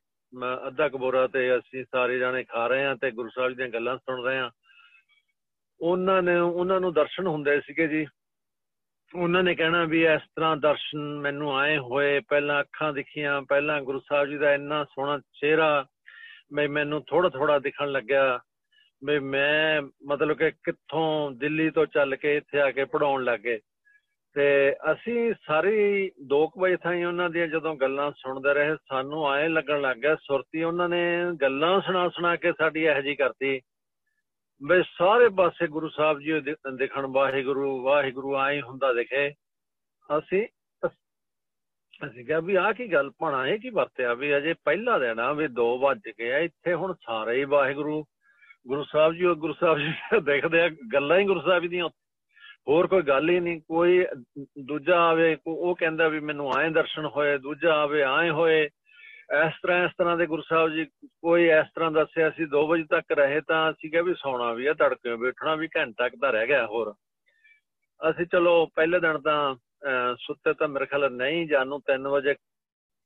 ਅੱਧਾ ਕਬੋਰਾ ਤੇ ਅਸੀਂ ਸਾਰੇ ਜਾਣੇ ਖਾ ਰਹੇ ਆ ਤੇ ਗੁਰੂ ਸਾਹਿਬ ਦੀਆਂ ਗੱਲਾਂ ਸੁਣ ਰਹੇ ਆ ਉਹਨਾਂ ਨੇ, ਉਹਨਾਂ ਨੂੰ ਦਰਸ਼ਨ ਹੁੰਦੇ ਸੀਗੇ ਜੀ। ਉਹਨਾਂ ਨੇ ਕਹਿਣਾ ਵੀ ਇਸ ਤਰ੍ਹਾਂ ਦਰਸ਼ਨ ਮੈਨੂੰ ਆਏ ਹੋਏ, ਪਹਿਲਾਂ ਅੱਖਾਂ ਦਿਖੀਆਂ, ਪਹਿਲਾਂ ਗੁਰੂ ਸਾਹਿਬ ਜੀ ਦਾ ਇੰਨਾ ਸੋਹਣਾ ਚਿਹਰਾ ਮੈਂ ਮੈਨੂੰ ਥੋੜਾ ਥੋੜਾ ਦਿਖਣ ਲੱਗਿਆ। ਵੀ ਮੈਂ ਮਤਲਬ ਕਿ ਕਿੱਥੋਂ ਦਿੱਲੀ ਤੋਂ ਚੱਲ ਕੇ ਇੱਥੇ ਆ ਕੇ ਪੜਾਉਣ ਲੱਗੇ ਤੇ ਅਸੀਂ ਸਾਰੀ 2 ਵਜੇ ਥਾਈ ਉਹਨਾਂ ਦੀਆਂ ਜਦੋਂ ਗੱਲਾਂ ਸੁਣਦੇ ਰਹੇ, ਸਾਨੂੰ ਆਏ ਲੱਗਣ ਲੱਗ ਗਿਆ, ਸੁਰਤੀ ਉਹਨਾਂ ਨੇ ਗੱਲਾਂ ਸੁਣਾ ਸੁਣਾ ਕੇ ਸਾਡੀ ਇਹ ਜੀ ਕਰਤੀ। ਬਈ ਸਾਰੇ ਪਾਸੇ ਗੁਰੂ ਸਾਹਿਬ ਜੀ ਦੇਖਣ, ਵਾਹਿਗੁਰੂ ਵਾਹਿਗੁਰੂ ਆਏ ਹੁੰਦਾ ਦਿਖੇ। ਅਸੀਂ ਅਸੀਂ ਕਿਹਾ ਵੀ ਆਹ ਕੀ ਗੱਲ ਪਣਾ ਇਹ ਕੀ ਵਰਤਿਆ ਵੀ ਅਜੇ ਪਹਿਲਾ ਦਿਨ ਆ ਵੀ 2 ਵਜ ਗਏ ਇੱਥੇ ਹੁਣ ਸਾਰੇ ਹੀ ਵਾਹਿਗੁਰੂ, ਗੁਰੂ ਸਾਹਿਬ ਜੀ ਗੁਰੂ ਸਾਹਿਬ ਜੀ ਦੇਖਦੇ ਆ, ਗੱਲਾਂ ਹੀ ਗੁਰੂ ਸਾਹਿਬ ਦੀਆਂ ਹੋਰ ਕੋਈ ਗੱਲ ਹੀ ਨਹੀਂ, ਕੋਈ ਦੂਜਾ ਆਵੇ ਉਹ ਕਹਿੰਦਾ ਵੀ ਮੈਨੂੰ ਆਏ ਦਰਸ਼ਨ ਹੋਏ, ਦੂਜਾ ਆਵੇ ਆਏ ਹੋਏ। ਇਸ ਤਰ੍ਹਾਂ ਇਸ ਤਰ੍ਹਾਂ ਦੇ ਗੁਰੂ ਸਾਹਿਬ ਜੀ, ਕੋਈ ਇਸ ਤਰ੍ਹਾਂ ਦੱਸਿਆ ਸੀ 2 ਵਜੇ ਤੱਕ ਰਹੇ ਤਾਂ ਅਸੀਂ ਕਿਹਾ ਵੀ ਸੌਣਾ ਵੀ ਆ, ਤੜਕੇ ਬੈਠਣਾ ਵੀ ਘੰਟਾ ਤੱਕ ਤਾਂ ਰਹਿ ਗਿਆ ਹੋਰ। ਅਸੀਂ ਚਲੋ ਪਹਿਲੇ ਦਿਨ ਤਾਂ ਸੁੱਤੇ ਤਾਂ ਮੇਰੇ ਖਿਆਲ ਨਹੀਂ ਜਾਨੂੰ 3 ਵਜੇ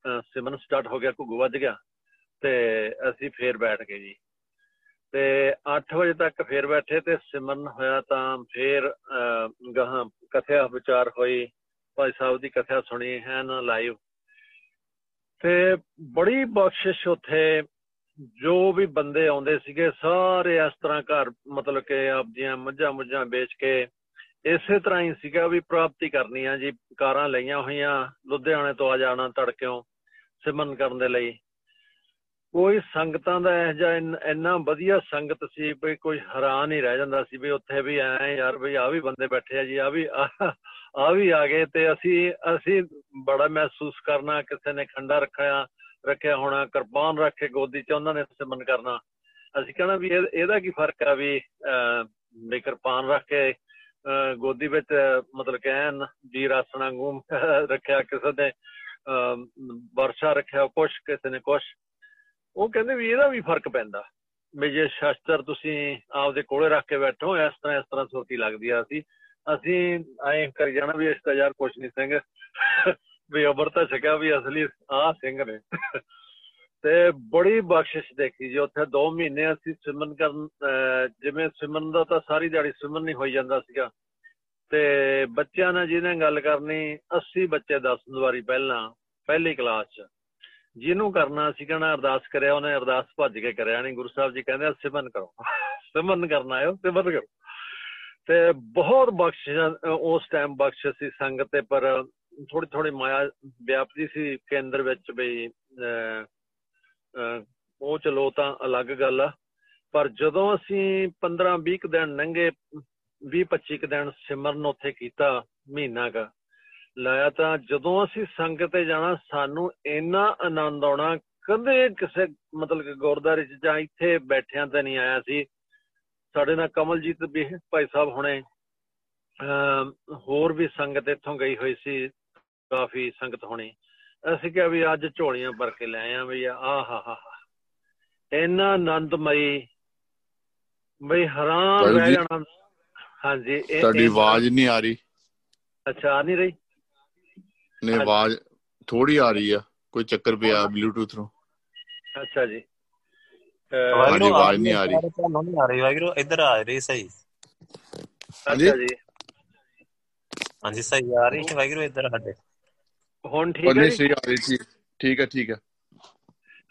ਸਿਮਨ ਸਟਾਰਟ ਹੋ ਗਿਆ, ਘੁੱਗੂ ਵੱਜ ਗਿਆ। ਤੇ ਅਸੀਂ ਫੇਰ ਬੈਠ ਗਏ ਜੀ। ਤੇ 8 ਵਜੇ ਤੱਕ ਫੇਰ ਬੈਠੇ ਤੇ ਸਿਮਰਨ ਹੋਇਆ ਤਾਂ ਫੇਰ ਗਾਹਾਂ ਕਥਿਆ ਵਿਚਾਰ ਹੋਈ, ਭਾਈ ਸਾਹਿਬ ਦੀ ਕਥਾ ਸੁਣੀ ਹੈ ਨਾ ਲਾਈਵ। ਤੇ ਬੜੀ ਬਖਸ਼ਿਸ਼ ਉਥੇ, ਜੋ ਵੀ ਬੰਦੇ ਆਉਂਦੇ ਸੀਗੇ, ਸਾਰੇ ਇਸ ਤਰ੍ਹਾਂ ਘਰ, ਮਤਲਬ ਕਿ ਆਪਦੀਆਂ ਮੱਝਾਂ ਮੁੱਝਾਂ ਵੇਚ ਕੇ, ਇਸੇ ਤਰ੍ਹਾਂ ਹੀ ਸੀਗਾ ਵੀ ਪ੍ਰਾਪਤੀ ਕਰਨੀ ਆ ਜੀ, ਕਾਰਾਂ ਲਈਆਂ ਹੋਈਆਂ, ਲੁਧਿਆਣੇ ਤੋਂ ਆ ਜਾਣਾ ਤੜਕਿਓਂ ਸਿਮਰਨ ਕਰਨ ਦੇ ਲਈ। ਕੋਈ ਸੰਗਤਾਂ ਦਾ ਇਹ ਜਿਹਾ ਇੰਨਾ ਵਧੀਆ ਸੰਗਤ ਸੀ ਵੀ ਕੋਈ ਹੈਰਾਨ ਹੀ ਰਹਿ ਜਾਂਦਾ ਸੀ ਵੀ ਉੱਥੇ ਵੀ ਆਏ ਯਾਰ ਵੀ ਆ ਵੀ ਬੰਦੇ ਬੈਠੇ ਆ ਜੀ ਆ ਵੀ ਆ ਵੀ ਆ ਗਏ ਤੇ ਅਸੀਂ ਅਸੀਂ ਬੜਾ ਮਹਿਸੂਸ ਕਰਨਾ, ਕਿਸੇ ਨੇ ਖੰਡਾ ਰੱਖਿਆ ਰੱਖਿਆ ਹੋਣਾ, ਕਿਰਪਾਨ ਰੱਖ ਕੇ ਗੋਦੀ 'ਚ ਉਹਨਾਂ ਨੇ ਸਿਮਰਨ ਕਰਨਾ। ਅਸੀਂ ਕਹਣਾ ਵੀ ਇਹਦਾ ਕੀ ਫ਼ਰਕ ਆ ਵੀ ਵੀ ਕਿਰਪਾਨ ਰੱਖ ਕੇ ਗੋਦੀ ਵਿੱਚ ਮਤਲਬ ਕਿ ਐਨ ਵੀਰ ਆਸਣਾ ਗੂਮ ਰੱਖਿਆ, ਕਿਸੇ ਨੇ ਵਰਸ਼ਾ ਰੱਖਿਆ, ਕੁਛ, ਕਿਸੇ ਨੇ ਕੁਛ। ਉਹ ਕਹਿੰਦੇ ਵੀ ਇਹਦਾ ਵੀ ਫ਼ਰਕ ਪੈਂਦਾ। ਵੀ ਜੇ ਸ਼ਸਤਰ ਤੁਸੀਂ ਆਪਦੇ ਕੋਲੇ ਰੱਖ ਕੇ ਬੈਠੋ ਇਸ ਤਰ੍ਹਾਂ ਇਸ ਤਰ੍ਹਾਂ ਸੁਰਤੀ ਲੱਗਦੀ ਆ ਅਸੀਂ ਅਸੀਂ ਐਂ ਕਰ ਜਾਣਾ ਵੀ ਇਸ ਤਾਂ ਯਾਰ ਕੁਛ ਨਹੀਂ ਸਿੰਘ। ਵੀ ਅਬਰ ਤਾਂ ਛਕਿਆ ਵੀ ਅਸਲੀ ਆ ਸਿੰਘ ਨੇ। ਤੇ ਬੜੀ ਬਖਸ਼ਿਸ਼ ਦੇਖੀ ਜੀ, ਉੱਥੇ 2 ਮਹੀਨੇ ਅਸੀਂ ਸਿਮਰਨ ਕਰਨ ਜਿਵੇਂ ਸਿਮਰਨ ਦਾ ਤਾਂ ਸਾਰੀ ਦਿਹਾੜੀ ਸਿਮਰਨ ਨਹੀਂ ਹੋਈ ਜਾਂਦਾ ਸੀਗਾ। ਤੇ ਬੱਚਿਆਂ ਨਾਲ ਜਿਹਨੇ ਗੱਲ ਕਰਨੀ 80 ਬੱਚੇ 10 ਵਾਰੀ ਪਹਿਲਾਂ, ਪਹਿਲੀ ਕਲਾਸ 'ਚ। ਜਿਹਨੂੰ ਕਰਨਾ ਸੀ ਕਹਿੰਦਾ ਅਰਦਾਸ ਕਰਿਆ, ਉਹਨੇ ਅਰਦਾਸ ਭੱਜ ਕੇ ਕਰਿਆ ਨਹੀਂ ਗੁਰੂ ਸਾਹਿਬ ਜੀ ਕਹਿੰਦੇ ਸਿਮਰਨ ਕਰੋ। ਸਿਮਰਨ ਕਰਨਾ ਹੈ ਸਿਮਰਨ ਕਰੋ। ਤੇ ਬਹੁਤ ਬਖਸ਼ਿਸ਼ ਉਸ ਟਾਈਮ ਬਖਸ਼ਿਸ਼ ਸੀ ਸੰਗਤ ਤੇ, ਪਰ ਥੋੜੀ ਥੋੜੀ ਮਾਇਆ ਵਿਆਪਦੀ ਸੀ ਕੇਂਦਰ ਵਿੱਚ ਵੀ ਉਹ ਚਲੋ ਤਾਂ ਅਲੱਗ ਗੱਲ ਆ। ਪਰ ਜਦੋਂ ਅਸੀਂ 15 20 ਦਿਨ ਲੰਘੇ 20 25 ਦਿਨ ਸਿਮਰਨ ਉੱਥੇ ਕੀਤਾ, ਮਹੀਨਾ ਕਾ ਲਾਇਆ ਤਾਂ ਜਦੋਂ ਅਸੀਂ ਸੰਗਤ ਤੇ ਜਾਣਾ ਸਾਨੂੰ ਇੰਨਾ ਆਨੰਦ ਆਉਣਾ ਕਦੇ ਕਿਸੇ ਮਤਲਬ ਕਿ ਗੁਰਦਾਰੇ 'ਚ ਜਾਂ ਇੱਥੇ ਬੈਠਿਆਂ ਤੇ ਨਹੀਂ ਆਇਆ ਸੀ। ਸਾਡੇ ਨਾਲ ਕਮਲਜੀਤ ਵੀ ਭਾਈ ਸਾਹਿਬ ਹੁਣੇ ਹੋਰ ਵੀ ਸੰਗਤ ਇੱਥੋਂ ਗਈ ਹੋਈ ਸੀ ਕਾਫੀ ਸੰਗਤ ਹੋਣੀ। ਅਸੀਂ ਕਿਹਾ ਵੀ ਅੱਜ ਝੋਲੀਆਂ ਭਰ ਕੇ ਲੈ ਆਇਆ ਵੀ ਆਹ ਹਾ ਹਾ ਇੰਨਾ ਆਨੰਦਮਈ ਬਈ ਹੈਰਾਨ ਰਹਿ ਜਾਣਾ। ਹਾਂਜੀ ਤੁਹਾਡੀ ਆਵਾਜ਼ ਨਹੀਂ ਆ ਰਹੀ। ਅੱਛਾ ਆ ਨਹੀਂ ਰਹੀ? ਨੇ ਆਵਾਜ਼ ਥੋੜੀ ਆ ਰਹੀ ਆ ਕੋਈ ਚੱਕਰ ਪਿਆ ਬਲੂਟੁੱਥ ਨੂੰ। ਅੱਛਾ ਜੀ। ਹਾਂਜੀ ਆਵਾਜ਼ ਨਹੀਂ ਆ ਰਹੀ। ਤੁਹਾਨੂੰ ਨਹੀਂ ਆ ਰਹੀ। ਵਾਇਰੋ ਇੱਧਰ ਆ ਰਹੀ ਸਹੀ। ਅੱਛਾ ਜੀ। ਹਾਂਜੀ ਸਹੀ ਆ ਰਹੀ। ਹੈ ਵਾਇਰੋ ਇੱਧਰ ਸਾਡੇ। ਹੁਣ ਠੀਕ ਹੈ ਜੀ? ਸਹੀ ਆ ਰਹੀ ਸੀ ਠੀਕ ਹੈ ਠੀਕ ਹੈ।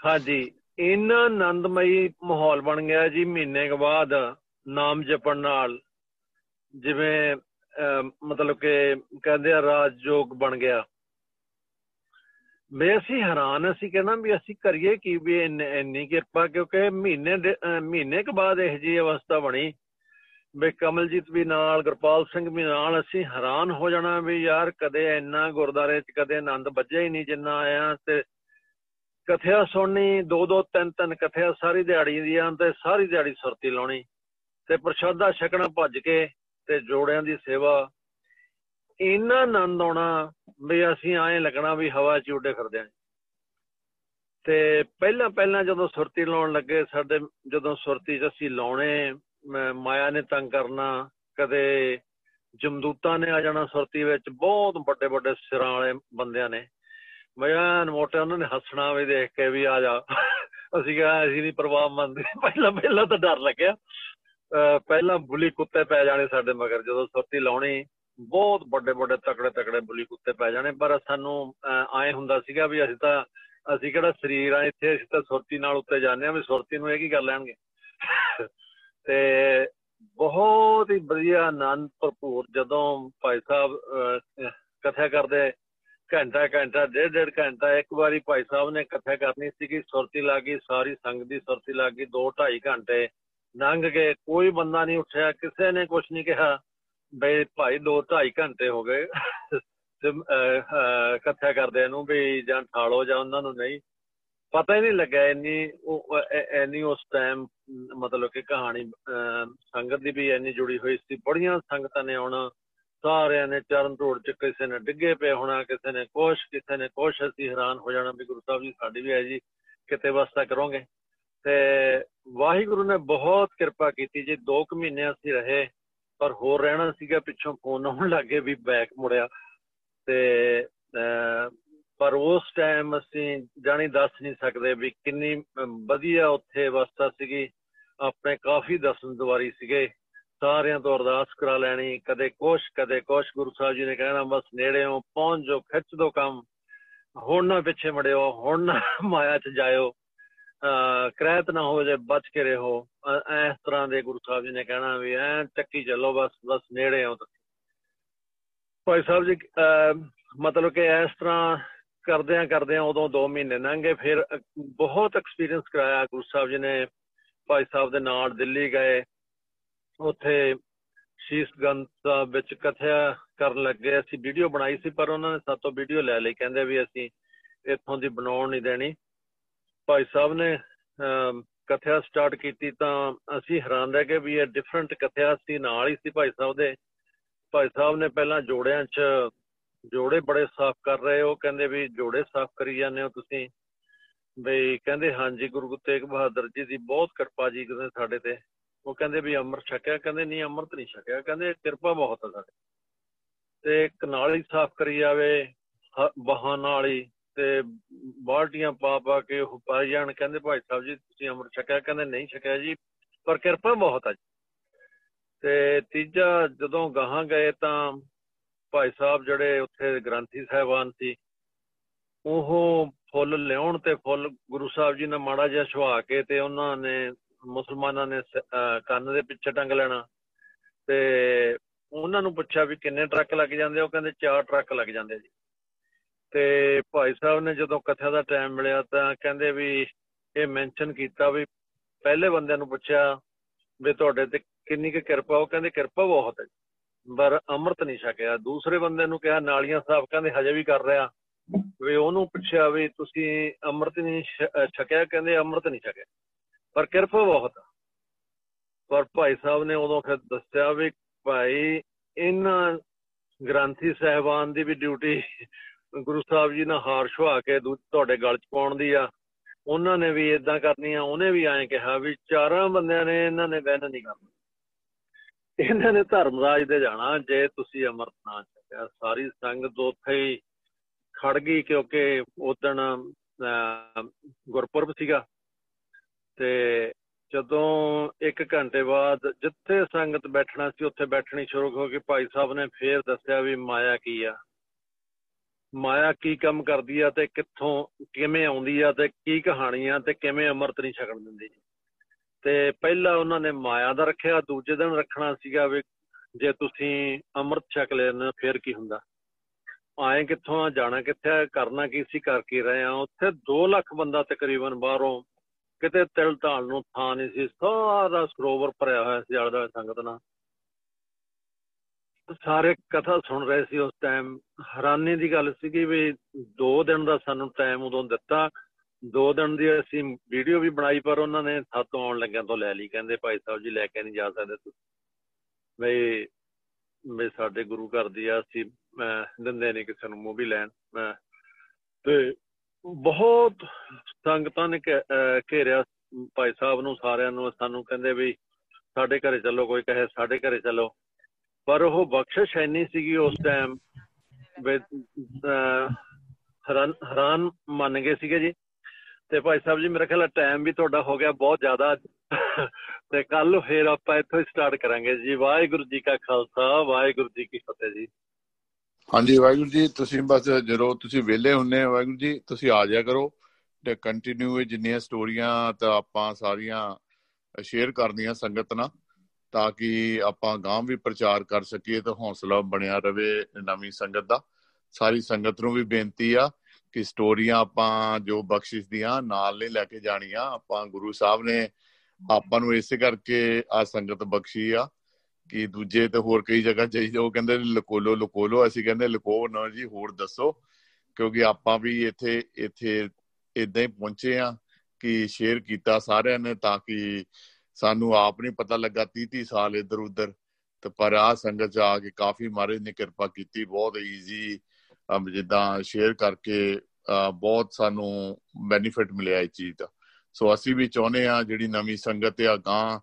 ਹਾਂਜੀ। ਇੰਨਾ ਆਨੰਦਮਈ ਮਾਹੌਲ ਬਣ ਗਿਆ ਜੀ ਮਹੀਨੇ ਕੇ ਬਾਅਦ ਨਾਮ ਜਪਣ ਨਾਲ। ਜਿਵੇਂ ਮਤਲਬ ਕਿ ਕਹਿੰਦੇ ਆ ਰਾਜ ਜੋਗ ਬਣ ਗਿਆ। ਮੈਂ ਅਸੀਂ ਹੈਰਾਨ ਅਸੀਂ ਕਹਿੰਦਾ ਵੀ ਅਸੀਂ ਕਰੀਏ ਕੀ ਵੀ ਇੰਨੀ ਕਿਰਪਾ, ਕਿਉਂਕਿ ਮਹੀਨੇ ਮਹੀਨੇ ਕੇ ਬਾਅਦ ਇਹ ਜੀ ਅਵਸਥਾ ਬਣੀ ਵੀ ਕਮਲਜੀਤ ਵੀ ਨਾਲ, ਗੁਰਪਾਲ ਸਿੰਘ ਵੀ ਨਾਲ, ਅਸੀਂ ਹੈਰਾਨ ਹੋ ਜਾਣਾ ਵੀ ਯਾਰ ਕਦੇ ਇੰਨਾ ਗੁਰਦਾਰੇ 'ਚ ਕਦੇ ਆਨੰਦ ਵੱਜਿਆ ਹੀ ਨਹੀਂ ਜਿੰਨਾ ਆਇਆ ਤੇ ਕਥਿਆ ਸੁਣਨੀ, ਦੋ ਦੋ, ਤਿੰਨ ਤਿੰਨ ਕਥਿਆ ਸਾਰੀ ਦਿਹਾੜੀ ਦੀਆਂ ਤੇ ਸਾਰੀ ਦਿਹਾੜੀ ਸੁਰਤੀ ਲਾਉਣੀ ਤੇ ਪ੍ਰਸ਼ਾਦਾ ਛਕਣਾ ਭੱਜ ਕੇ ਤੇ ਜੋੜਿਆਂ ਦੀ ਸੇਵਾ ਇੰਨਾ ਆਨੰਦ ਆਉਣਾ ਵੀ ਅਸੀਂ ਆਏ ਲੱਗਣਾ ਵੀ ਹਵਾ 'ਚ ਉੱਡੇ ਫਿਰਦੇ ਆਂ। ਤੇ ਪਹਿਲਾਂ ਪਹਿਲਾਂ ਜਦੋਂ ਸੁਰਤੀ ਲਾਉਣ ਲੱਗੇ, ਸਾਡੇ ਜਦੋਂ ਸੁਰਤੀ 'ਚ ਅਸੀਂ ਲਾਉਣੇ ਮਾਇਆ ਨੇ ਤੰਗ ਕਰਨਾ, ਕਦੇ ਜਮਦੂਤਾਂ ਨੇ ਆ ਜਾਣਾ ਸੁਰਤੀ ਵਿੱਚ, ਬਹੁਤ ਵੱਡੇ ਵੱਡੇ ਸਿਰਾਂ ਵਾਲੇ ਬੰਦਿਆਂ ਨੇ। ਮੈਂ ਮੋਟੇ ਉਹਨਾਂ ਨੇ ਹੱਸਣਾ ਵੀ ਦੇਖ ਕੇ ਵੀ ਆ ਜਾ। ਅਸੀਂ ਕਿਹਾ, ਅਸੀਂ ਨਹੀਂ ਪ੍ਰਭਾਵ ਮੰਨਦੇ। ਪਹਿਲਾਂ ਪਹਿਲਾਂ ਤਾਂ ਡਰ ਲੱਗਿਆ। ਪਹਿਲਾਂ ਬੁਲੀ ਕੁੱਤੇ ਪੈ ਜਾਣੇ ਸਾਡੇ ਮਗਰ, ਜਦੋਂ ਸੁਰਤੀ ਲਾਉਣੀ ਬਹੁਤ ਵੱਡੇ ਵੱਡੇ ਤਕੜੇ ਤਕੜੇ ਬੁਲੀ ਕੁੱਤੇ ਪੈ ਜਾਣੇ, ਪਰ ਸਾਨੂੰ ਐ ਹੁੰਦਾ ਸੀਗਾ ਵੀ ਅਸੀਂ ਤਾਂ, ਅਸੀਂ ਕਿਹੜਾ ਸਰੀਰ ਆ, ਇੱਥੇ ਅਸੀਂ ਤਾਂ ਸੁਰਤੀ ਨਾਲ ਉੱਤੇ ਜਾਂਦੇ ਆ ਵੀ ਸੁਰਤੀ ਨੂੰ ਇਹ ਕੀ ਕਰ ਲੈਣਗੇ? ਤੇ ਬਹੁਤ ਹੀ ਵਧੀਆ ਆਨੰਦ ਭਰਪੂਰ ਜਦੋਂ ਭਾਈ ਸਾਹਿਬ ਕਥਾ ਕਰਦੇ, ਘੰਟਾ ਘੰਟਾ, ਡੇਢ ਡੇਢ ਘੰਟਾ, ਇੱਕ ਵਾਰੀ ਭਾਈ ਸਾਹਿਬ ਨੇ ਕਥਾ ਕਰਨੀ ਸੀ ਕਿ ਸੁਰਤੀ ਲੱਗੀ ਸਾਰੀ ਸੰਗਤ ਦੀ ਸੁਰਤੀ ਲੱਗੀ 2 2.5 ਘੰਟੇ ਲੰਘ ਗਏ, ਕੋਈ ਬੰਦਾ ਨਹੀਂ ਉੱਠਿਆ, ਕਿਸੇ ਨੇ ਕੁਝ ਨਹੀਂ ਕਿਹਾ। ਬਈ ਭਾਈ 2 2.5 ਘੰਟੇ ਹੋ ਗਏ ਕਥਾ ਕਰਦੇ ਨੂੰ ਵੀ ਜਾਂ ਠਾਲੋ ਜਾਂ ਉਹਨਾਂ ਨੂੰ ਨਹੀਂ। ਪਤਾ ਹੀ ਨਹੀਂ ਲੱਗਾ ਇੰਨੀ ਇੰਨੀ ਉਸ ਟਾਈਮ ਮਤਲਬ ਕਿ ਕਹਾਣੀ ਸੰਗਤ ਦੀ ਵੀ ਇੰਨੀ ਜੁੜੀ ਹੋਈ ਸੀ। ਬੜੀਆਂ ਸੰਗਤਾਂ ਨੇ ਆਉਣਾ ਸਾਰਿਆਂ ਨੇ ਚਰਨ ਢੋੜ ਚ ਕਿਸੇ ਨੇ ਡਿੱਗੇ ਪਏ ਹੋਣਾ, ਕਿਸੇ ਨੇ ਕੋਸ਼ ਕਿਸੇ ਨੇ ਕੋਸ਼ ਅਸੀਂ ਹੈਰਾਨ ਹੋ ਜਾਣਾ ਵੀ ਗੁਰੂ ਸਾਹਿਬ ਜੀ ਸਾਡੀ ਵੀ ਹੈ ਜੀ ਕਿਤੇ ਵਸਤਾ ਕਰੋਗੇ। ਤੇ ਵਾਹਿਗੁਰੂ ਨੇ ਬਹੁਤ ਕਿਰਪਾ ਕੀਤੀ ਜੀ 2 ਕੁ ਮਹੀਨੇ ਅਸੀਂ ਰਹੇ। ਪਰ ਹੋਰ ਰਹਿਣਾ ਸੀਗਾ ਪਿੱਛੋਂ ਫੋਨ ਆਉਣ ਲੱਗੇ ਵੀ ਬੈਕ ਮੁੜਿਆ। ਤੇ ਪਰ ਉਸ ਟਾਈਮ ਅਸੀਂ ਜਾਣੀ ਦੱਸ ਨਹੀਂ ਸਕਦੇ ਵੀ ਕਿੰਨੀ ਵਧੀਆ ਉੱਥੇ ਅਵਸਥਾ ਸੀਗੀ। ਆਪਣੇ ਕਾਫੀ ਦਰਸ਼ਨ ਦਵਾਰੀ ਸੀਗੇ। ਸਾਰਿਆਂ ਤੋਂ ਅਰਦਾਸ ਕਰਾ ਲੈਣੀ। ਕਦੇ ਕੋਸ਼ ਕਦੇ ਕੋਸ਼ ਗੁਰੂ ਸਾਹਿਬ ਜੀ ਨੇ ਕਹਿਣਾ, ਬਸ ਨੇੜੇੋਂ ਪਹੁੰਚ ਜੋ ਖਿੱਚ ਦੋ ਕੰਮ। ਹੁਣ ਨਾ ਪਿੱਛੇ ਮੜਿਓ, ਹੁਣ ਨਾ ਮਾਇਆ 'ਚ ਜਾਇਓ। ਕ੍ਰੈਤ ਨਾ ਹੋ ਜੇ ਬਚ ਕੇ ਰਹੋ ਇਸ ਤਰ੍ਹਾਂ ਦੇ ਗੁਰੂ ਸਾਹਿਬ ਜੀ ਨੇ ਕਹਿਣਾ ਵੀ ਐ ਚੱਕੀ ਚੱਲੋ, ਬਸ ਬਸ ਨੇੜੇ ਆਓ ਭਾਈ ਸਾਹਿਬ ਜੀ ਮਤਲਬ ਕਿ ਇਸ ਤਰ੍ਹਾਂ ਕਰਦਿਆਂ ਕਰਦਿਆਂ ਉਦੋਂ 2 ਮਹੀਨੇ ਲੰਘੇ, ਫਿਰ ਬਹੁਤ ਐਕਸਪੀਰੀਅੰਸ ਕਰਾਇਆ ਗੁਰੂ ਸਾਹਿਬ ਜੀ ਨੇ। ਭਾਈ ਸਾਹਿਬ ਦੇ ਨਾਲ ਦਿੱਲੀ ਗਏ। ਉੱਥੇ ਸ਼ੀਸ਼ਗੰਜ ਸਾਹਿਬ ਵਿੱਚ ਕਥਿਆ ਕਰਨ ਲੱਗੇ। ਅਸੀਂ ਵੀਡੀਓ ਬਣਾਈ ਸੀ, ਪਰ ਉਹਨਾਂ ਨੇ ਸਾਤੋਂ ਵੀਡੀਓ ਲੈ ਲਈ। ਕਹਿੰਦੇ ਵੀ ਅਸੀਂ ਇੱਥੋਂ ਦੀ ਬਣਾਉਣ ਨਹੀਂ ਦੇਣੀ। ਭਾਈ ਸਾਹਿਬ ਨੇ ਕਥਿਆ ਸਟਾਰਟ ਕੀਤੀ ਤਾਂ ਅਸੀਂ ਹੈਰਾਨ ਰਹਿ ਗਏ ਵੀ ਇਹ ਡਿਫਰੈਂਟ ਕਥਿਆ ਸੀ, ਨਾਲ ਹੀ ਸੀ ਭਾਈ ਸਾਹਿਬ ਦੇ। ਭਾਈ ਸਾਹਿਬ ਨੇ ਪਹਿਲਾਂ ਜੋੜਿਆਂ 'ਚ ਜੋੜੇ ਬੜੇ ਸਾਫ਼ ਕਰ ਰਹੇ। ਹੋ ਕਹਿੰਦੇ ਵੀ ਜੋੜੇ ਸਾਫ਼ ਕਰੀ ਜਾਂਦੇ ਹੋ ਤੁਸੀਂ। ਬਈ ਕਹਿੰਦੇ, ਹਾਂਜੀ, ਗੁਰੂ ਤੇਗ ਬਹਾਦਰ ਜੀ ਦੀ ਬਹੁਤ ਕਿਰਪਾ ਜੀ ਕਹਿੰਦੇ ਸਾਡੇ ਤੇ। ਉਹ ਕਹਿੰਦੇ ਵੀ ਅੰਮ੍ਰਿਤ ਛਕਿਆ। ਕਹਿੰਦੇ, ਨਹੀਂ, ਅੰਮ੍ਰਿਤ ਨਹੀਂ ਛਕਿਆ। ਕਹਿੰਦੇ, ਕਿਰਪਾ ਬਹੁਤ ਹੈ ਸਾਡੇ ਤੇ। ਕਨਾਲ ਹੀ ਸਾਫ਼ ਕਰੀ ਜਾਵੇ ਬਾਹਾਂ ਨਾਲ ਹੀ ਤੇ ਬਾਲਟੀਆਂ ਪਾ ਪਾ ਕੇ ਉਹ ਪਾਈ ਜਾਣ ਕਹਿੰਦੇ, ਭਾਈ ਸਾਹਿਬ ਜੀ, ਤੁਸੀਂ ਅੰਮ੍ਰਿਤ ਛਕਿਆ? ਕਹਿੰਦੇ, ਨਹੀਂ ਛਕਿਆ ਜੀ, ਪਰ ਕਿਰਪਾ ਬਹੁਤ ਹੈ ਤੇ ਤੀਜਾ, ਜਦੋਂ ਗਾਹਾਂ ਗਏ ਤਾਂ ਭਾਈ ਸਾਹਿਬ ਜਿਹੜੇ ਉੱਥੇ ਗ੍ਰੰਥੀ ਸਾਹਿਬਾਨ ਸੀ, ਉਹ ਫੁੱਲ ਲਿਆਉਣ ਤੇ ਫੁੱਲ ਗੁਰੂ ਸਾਹਿਬ ਜੀ ਨੇ ਮਾੜਾ ਜਿਹਾ ਛਵਾ ਕੇ ਤੇ ਉਹਨਾਂ ਨੇ ਮੁਸਲਮਾਨਾਂ ਨੇ ਕੰਨ ਦੇ ਪਿੱਛੇ ਟੰਗ ਲੈਣਾ ਤੇ ਉਹਨਾਂ ਨੂੰ ਪੁੱਛਿਆ ਵੀ ਕਿੰਨੇ ਟਰੱਕ ਲੱਗ ਜਾਂਦੇ ਉਹ ਕਹਿੰਦੇ, ਚਾਰ ਟਰੱਕ ਲੱਗ ਜਾਂਦੇ ਜੀ। ਤੇ ਭਾਈ ਸਾਹਿਬ ਨੇ ਜਦੋਂ ਕਥਾ ਦਾ ਟਾਈਮ ਮਿਲਿਆ ਤਾਂ ਕਹਿੰਦੇ ਵੀ ਇਹ ਮੈਂਸ਼ਨ ਕੀਤਾ ਵੀ ਪਹਿਲੇ ਬੰਦੇ ਨੂੰ ਪੁੱਛਿਆ ਵੀ ਤੁਹਾਡੇ ਤੇ ਕਿੰਨੀ ਕੁ ਕਿਰਪਾ, ਉਹ ਕਹਿੰਦੇ ਕਿਰਪਾ ਬਹੁਤ ਹੈ ਪਰ ਅੰਮ੍ਰਿਤ ਨਹੀਂ ਛਕਿਆ। ਦੂਸਰੇ ਬੰਦੇ ਨੂੰ ਕਿਹਾ, ਨਾਲੀਆਂ ਸਾਫ਼ ਕਹਿੰਦੇ ਹਜੇ ਵੀ ਕਰ ਰਿਹਾ। ਵੀ ਉਹਨੂੰ ਪੁੱਛਿਆ ਵੀ ਤੁਸੀਂ ਅੰਮ੍ਰਿਤ ਨਹੀਂ ਛਕਿਆ? ਕਹਿੰਦੇ ਅੰਮ੍ਰਿਤ ਨਹੀਂ ਛਕਿਆ। ਪਰ ਕਿਰਪਾ ਬਹੁਤ ਪਰ ਭਾਈ ਸਾਹਿਬ ਨੇ ਉਦੋਂ ਫਿਰ ਦੱਸਿਆ ਵੀ ਭਾਈ, ਇਹਨਾਂ ਗ੍ਰੰਥੀ ਸਹਿਬਾਨ ਦੀ ਵੀ ਡਿਊਟੀ ਗੁਰੂ ਸਾਹਿਬ ਜੀ ਨੇ ਹਾਰ ਛੁਆ ਕੇ ਤੁਹਾਡੇ ਗਲ 'ਚ ਪਾਉਣ ਦੀ ਆ। ਉਹਨਾਂ ਨੇ ਵੀ ਇਦਾਂ ਕਰਨੀ ਆ ਉਹਨੇ ਵੀ ਐਂ ਕਿਹਾ ਵੀ ਚਾਰਾਂ ਬੰਦਿਆਂ ਨੇ ਇਹਨਾਂ ਨੇ ਬੈਨ ਨਹੀਂ ਕਰਨਾ। ਇਹਨਾਂ ਨੇ ਧਰਮਰਾਜ ਦੇ ਜਾਣਾ, ਜੇ ਤੁਸੀਂ ਅਮਰਤ ਨਾ ਚੱਕਿਆ ਸਾਰੀ ਸੰਗਤ ਉੱਥੇ ਹੀ ਖੜ ਗਈ ਕਿਉਂਕਿ ਉਦੋਂ ਗੁਰਪੁਰਬ ਸੀਗਾ। ਤੇ ਜਦੋਂ 1 ਘੰਟੇ ਬਾਅਦ ਜਿੱਥੇ ਸੰਗਤ ਬੈਠਣਾ ਸੀ, ਉੱਥੇ ਬੈਠਣੀ ਸ਼ੁਰੂ ਹੋ ਗਈ। ਭਾਈ ਸਾਹਿਬ ਨੇ ਫੇਰ ਦੱਸਿਆ ਵੀ ਮਾਇਆ ਕੀ ਆ। ਮਾਇਆ ਕੀ ਕੰਮ ਕਰਦੀ ਆ ਤੇ ਕਿੱਥੋਂ ਕਿਵੇਂ ਆਉਂਦੀ ਆ ਤੇ ਕੀ ਕਹਾਣੀ ਆ ਤੇ ਕਿਵੇਂ ਅਮਰਤ ਨਹੀਂ ਛਕਣ ਦਿੰਦੀ। ਤੇ ਪਹਿਲਾਂ ਉਹਨਾਂ ਨੇ ਮਾਇਆ ਦਾ ਰੱਖਿਆ, ਦੂਜੇ ਦਿਨ ਰੱਖਣਾ ਸੀਗਾ ਵੀ ਜੇ ਤੁਸੀਂ ਅੰਮ੍ਰਿਤ ਛਕ ਲੈਣ ਫਿਰ ਕੀ ਹੁੰਦਾ। ਆਏ ਕਿੱਥੋਂ ਆ, ਜਾਣਾ ਕਿੱਥੇ ਕਰਨਾ ਕੀ ਸੀ ਕਰ ਕੀ ਰਹੇ ਆ। ਉੱਥੇ 2 ਲੱਖ ਬੰਦਾ ਤਕਰੀਬਨ ਬਾਹਰੋਂ ਕਿਤੇ ਤਿਲ ਢਾਲ ਨੂੰ ਥਾਂ ਨਹੀਂ ਸੀ, ਸਾਰਾ ਸਰੋਵਰ ਭਰਿਆ ਹੋਇਆ ਸੀ ਆਲੇ ਸੰਗਤ ਨਾਲ। ਸਾਰੇ ਕਥਾ ਸੁਣ ਰਹੇ ਸੀ ਉਸ ਟਾਈਮ ਹੈਰਾਨੀ ਦੀ ਗੱਲ ਸੀ ਵੀ 2 ਦਿਨ ਦਾ ਸਾਨੂੰ ਟਾਈਮ ਉਦੋਂ ਦਿੱਤਾ। 2 ਦਿਨ ਦੀ ਅਸੀਂ ਵੀਡੀਓ ਵੀ ਬਣਾਈ, ਪਰ ਉਹਨਾਂ ਨੇ ਸਾਤੋਂ ਆਉਣ ਲੱਗਿਆਂ ਤੋਂ ਲੈ ਲਈ। ਕਹਿੰਦੇ, ਭਾਈ ਸਾਹਿਬ ਜੀ, ਲੈ ਕੇ ਨਹੀਂ ਜਾ ਸਕਦੇ ਤੁਸੀਂ। ਬਈ ਬਈ ਸਾਡੇ ਗੁਰੂ ਘਰ ਦੀ ਆ, ਅਸੀਂ ਦਿੰਦੇ ਨਹੀਂ ਕਿਸੇ ਨੂੰ ਮੂੰਹ ਵੀ ਲੈਣ। ਤੇ ਬਹੁਤ ਸੰਗਤਾਂ ਨੇ ਘੇਰਿਆ ਭਾਈ ਸਾਹਿਬ ਨੂੰ, ਸਾਰਿਆਂ ਨੂੰ। ਸਾਨੂੰ ਕਹਿੰਦੇ ਵੀ, ਸਾਡੇ ਘਰੇ ਚੱਲੋ, ਕੋਈ ਕਹੇ, ਸਾਡੇ ਘਰੇ ਚੱਲੋ। ਪਰ ਉਹ ਬਖਸ਼ਿਸ਼ ਐਨੀ ਸੀਗੀ ਉਸ ਟਾਈਮ ਹੈਰਾਨ ਮੰਨ ਗਏ ਸੀਗੇ ਜੀ। ਤੇ ਭਾਈ ਸਾਹਿਬ ਜੀ, ਮੇਰੇ ਖਿਆਲ ਟਾਈਮ ਵੀ ਤੁਹਾਡਾ ਹੋ ਗਿਆ ਬਹੁਤ ਜ਼ਿਆਦਾ ਤੇ ਕੱਲ ਫੇਰ ਆਪਾਂ ਇੱਥੋਂ ਸਟਾਰਟ ਕਰਾਂਗੇ ਜੀ। ਵਾਹਿਗੁਰੂ ਜੀ ਕਾ ਖਾਲਸਾ, ਵਾਹਿਗੁਰੂ ਜੀ ਕੀ ਫਤਿਹ ਜੀ। ਹਾਂਜੀ, ਵਾਹਿਗੁਰੂ ਜੀ, ਤੁਸੀਂ ਬਸ ਜਦੋਂ ਤੁਸੀਂ ਵਿਹਲੇ ਹੁੰਨੇ ਵਾਹਿਗੁਰੂ ਜੀ, ਤੁਸੀਂ ਆ ਜਾਇਆ ਕਰੋ। ਤੇ ਕੰਟੀਨਿਊ ਜਿੰਨੀਆਂ ਸਟੋਰੀਆਂ ਤਾਂ ਆਪਾਂ ਸਾਰੀਆਂ ਸ਼ੇਅਰ ਕਰਨੀਆਂ ਸੰਗਤ ਨਾਲ। ਤਾਂ ਕਿ ਆਪਾਂ ਗਾਂ ਵੀ ਪ੍ਰਚਾਰ ਕਰ ਸਕੀਏ ਤੇ ਹੌਸਲਾ ਬਣਿਆ ਰਵੇ ਨਵੀਂ ਸੰਗਤ ਦਾ। ਸਾਰੀ ਸੰਗਤ ਨੂੰ ਵੀ ਬੇਨਤੀ ਆ ਕਿ ਸਟੋਰੀਆਂ ਆਪਾਂ ਜੋ ਬਖਸ਼ਿਸ਼ ਦੀਆਂ ਨਾਲ ਨਹੀਂ ਲੈ ਕੇ ਜਾਣੀਆਂ, ਆਪਾਂ ਗੁਰੂ ਸਾਹਿਬ ਨੇ ਆਪਾਂ ਨੂੰ ਇਸੇ ਕਰਕੇ ਆ ਸੰਗਤ ਬਖਸ਼ੀ ਆ ਕਿ ਦੂਜੇ ਤੇ ਹੋਰ ਕਈ ਜਗ੍ਹਾ ਚਾਹੀਦੇ ਉਹ ਕਹਿੰਦੇ ਲਕੋਲੋ ਲਕੋਲੋ, ਅਸੀਂ ਕਹਿੰਦੇ ਲਕੋ ਨਾ ਜੀ ਹੋਰ ਦੱਸੋ। ਕਿਉਂਕਿ ਆਪਾਂ ਵੀ ਇੱਥੇ ਇੱਥੇ ਇਦਾਂ ਹੀ ਪਹੁੰਚੇ ਆ ਕਿ ਸ਼ੇਅਰ ਕੀਤਾ ਸਾਰਿਆਂ ਨੇ ਤਾਂ ਕਿ ਸਾਨੂੰ ਆਪ ਨਹੀਂ ਪਤਾ ਲੱਗਾ 30 30 ਸਾਲ ਇੱਧਰ ਉੱਧਰ। ਤੇ ਪਰ ਆ ਸੰਗਤ ਆ ਕੇ ਕਾਫੀ ਮਾਰੇ ਨੇ ਕਿਰਪਾ ਕੀਤੀ, ਬਹੁਤ ਈਜ਼ੀ ਜਿੱਦਾਂ ਸ਼ੇਅਰ ਕਰਕੇ ਬਹੁਤ ਸਾਨੂੰ ਬੈਨੀਫਿਟ ਮਿਲਿਆ ਇਸ ਚੀਜ਼ ਦਾ। ਸੋ ਅਸੀਂ ਵੀ ਚਾਹੁੰਦੇ ਆ ਜਿਹੜੀ ਨਵੀਂ ਸੰਗਤ ਆ ਗਾਂ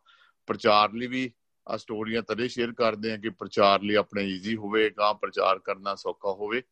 ਪ੍ਰਚਾਰ ਲਈ ਵੀ ਆ ਸਟੋਰੀਆਂ ਤਦੇ ਸ਼ੇਅਰ ਕਰਦੇ ਆ ਕਿ ਪ੍ਰਚਾਰ ਲਈ ਆਪਣੇ ਈਜ਼ੀ ਹੋਵੇ ਗਾਂ ਪ੍ਰਚਾਰ ਕਰਨਾ ਸੌਖਾ ਹੋਵੇ।